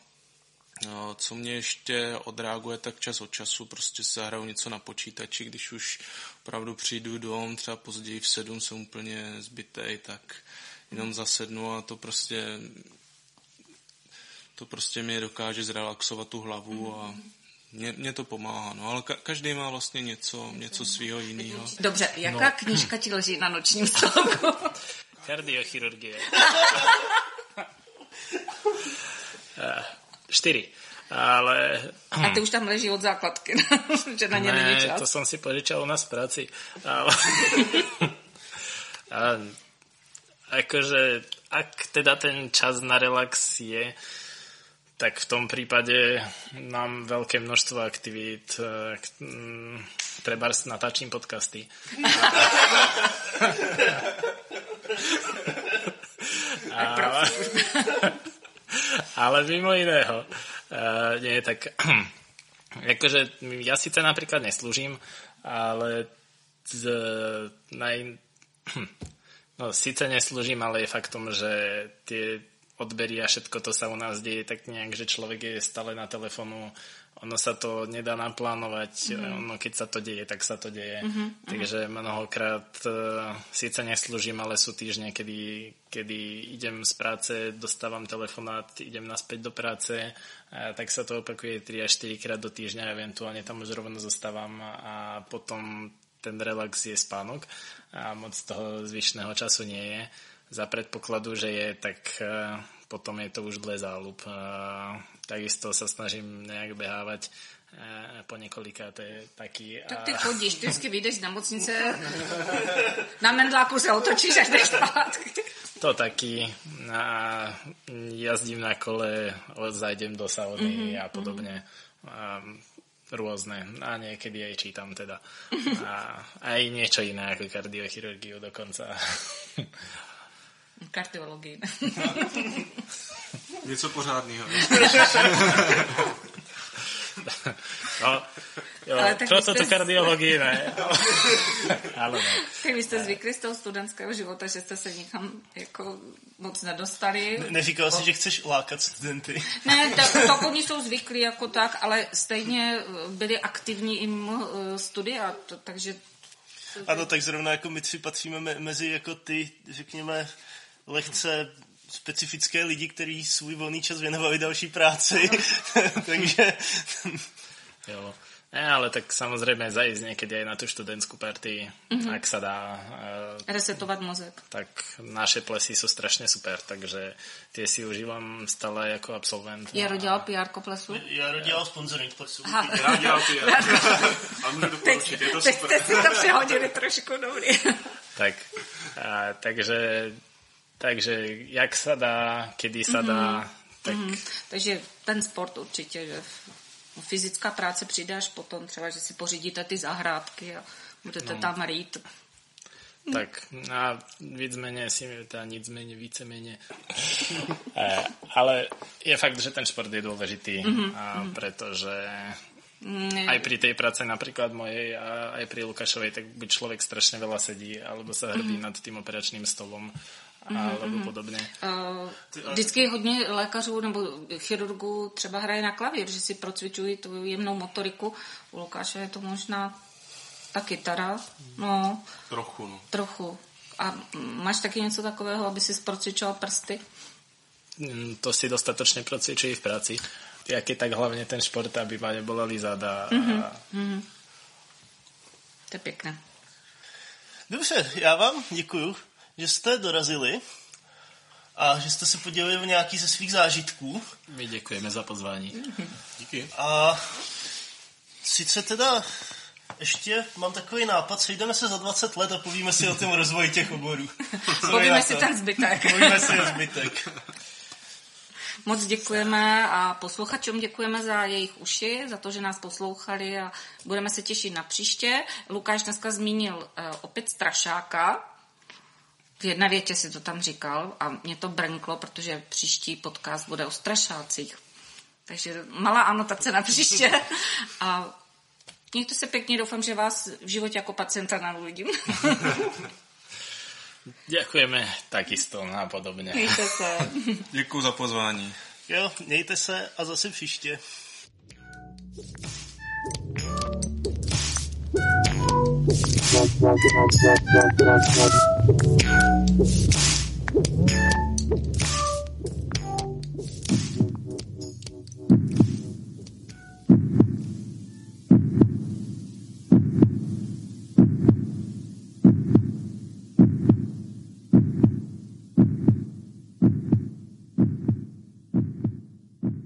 eh, co mě ještě odreaguje, tak čas od času prostě se hraju něco na počítači, když už opravdu přijdu dom, třeba později v sedm jsem úplně zbytej, tak jenom zasednu a to prostě to prostě mě dokáže zrelaxovat tu hlavu a mě, mě to pomáhá, no, ale ka- každý má vlastně něco, něco svého jiného. Dobře, jaká no. knížka ti leží na nočním stolku? Kardiochirurgie. Čtyři. Ale... A ty už tam leží od základky, že na ně ne, není čas. to som si požičal u nás v práci. Ale... ale akože, ak teda ten čas na relax je, tak v tom prípade mám veľké množstvo aktivít. eh, k- mm, Treba natáčím podcasty. Profi. Ale mimo iného. Uh, nie, tak akože ja síce napríklad neslúžim, ale z, naj, no síce neslúžim, ale je faktom, že tie odbery a všetko to sa u nás deje tak nejak, že človek je stále na telefonu, ono sa to nedá naplánovať, mm. ono keď sa to deje, tak sa to deje. Mm-hmm. Takže mnohokrát uh, síce neslúžim, ale sú týždne, kedy, kedy idem z práce, dostávam telefonát, idem naspäť do práce, a tak sa to opakuje 3 až 4 krát do týždňa, eventuálne tam už rovno zostávam a potom ten relax je spánok a moc toho zvyšného času nie je. Za predpokladu, že je, tak uh, potom je to už dle záľub. Uh, takisto sa snažím nejak behávať uh, po několikáté taky. Tak ty chodíš, ty vždycky vyjdeš z nemocnice, na mendláku se otočíš a jdeš zpátky. To taky. A jazdím na kole, zajdem do sauny mm-hmm, a podobne. A rôzne. A niekedy aj čítam teda. A aj niečo iné ako kardiochirurgiu dokonca. Kardiologii. Něco pořádného. No, jo, Ale tak proto to kardiologii ne. Ale ne. Tak vy jste zvykli z toho studentského života, že jste se nikam jako moc nedostali. Neříkal jsi, že chceš lákat studenty. Ne, tak, tak oni jsou zvyklí jako tak, ale stejně eh, byli aktivní i mimo eh, studia, to, takže Ano, tak zrovna jako my tři patříme me- mezi jako ty, řekněme, lehce specifické lidi, kteří svůj volný čas věnovali další práci. Takže Jo. Ne, ale tak samozrejme zajsť niekedy aj na tú študentskú party, mm-hmm. ak sa dá. eh, resetovat mozek. tak naše plesy sú strašne super, takže tie si užívam stále ako absolvent. Jaro dělal PR plesu? já dělal sponsoring plesu. Já dělal ty. A můžu Teď, doporučit, je to teď super. jste si to přehodili trošku, dobrý. Tak, a, takže, takže jak sa dá, kedy sa dá, tak Mhm. Takže ten sport určitě, že fyzická práce přijde až potom, třeba, že si pořídíte ty zahrádky a budete no. tam rýt. Tak a víc menej si, teda nic menej, více menej. Eh, ale je fakt, že ten šport je dôležitý, mm-hmm. a pretože Mm, aj pri tej práce napríklad mojej a aj pri Lukášovej, tak buď človek strašne veľa sedí, alebo sa hrbí mm-hmm. nad tým operačným stolom, alebo podobne. Uh, vždycky hodně lékařů nebo chirurgů třeba hraje na klavír, že si procvičují tu jemnou motoriku. U Lukáše je to možná ta kytara, no, Trochu, no. trochu. A máš taky něco takového, aby si procvičoval prsty? Mm, To si dostatočne procvičují v práci. Jak je tak hlavne ten šport, aby ma neboleli zada. Mm-hmm. To je pěkné. Dobře, já vám děkuju, že jste dorazili a že jste se podělili o nějaký ze svých zážitků. My děkujeme za pozvání. Díky. A sice teda ještě mám takový nápad, sejdeme se za 20 let a povíme si o tom rozvoji těch oborů. Povíme si ten zbytek. Povíme si zbytek. Moc děkujeme a posluchačům děkujeme za jejich uši, za to, že nás poslouchali a budeme se těšit na příště. Lukáš dneska zmínil uh, opět strašáka. V jedné větě si to tam říkal a mě to brnklo, protože příští podcast bude o strašácích. Takže malá anotace na příště. A mějte se pěkně, doufám, že vás v životě jako pacienta neuvidím. Ďakujeme takisto a podobne. Mějte se. Děkuji za pozvání. Jo, mějte se a zase příště. Yeah.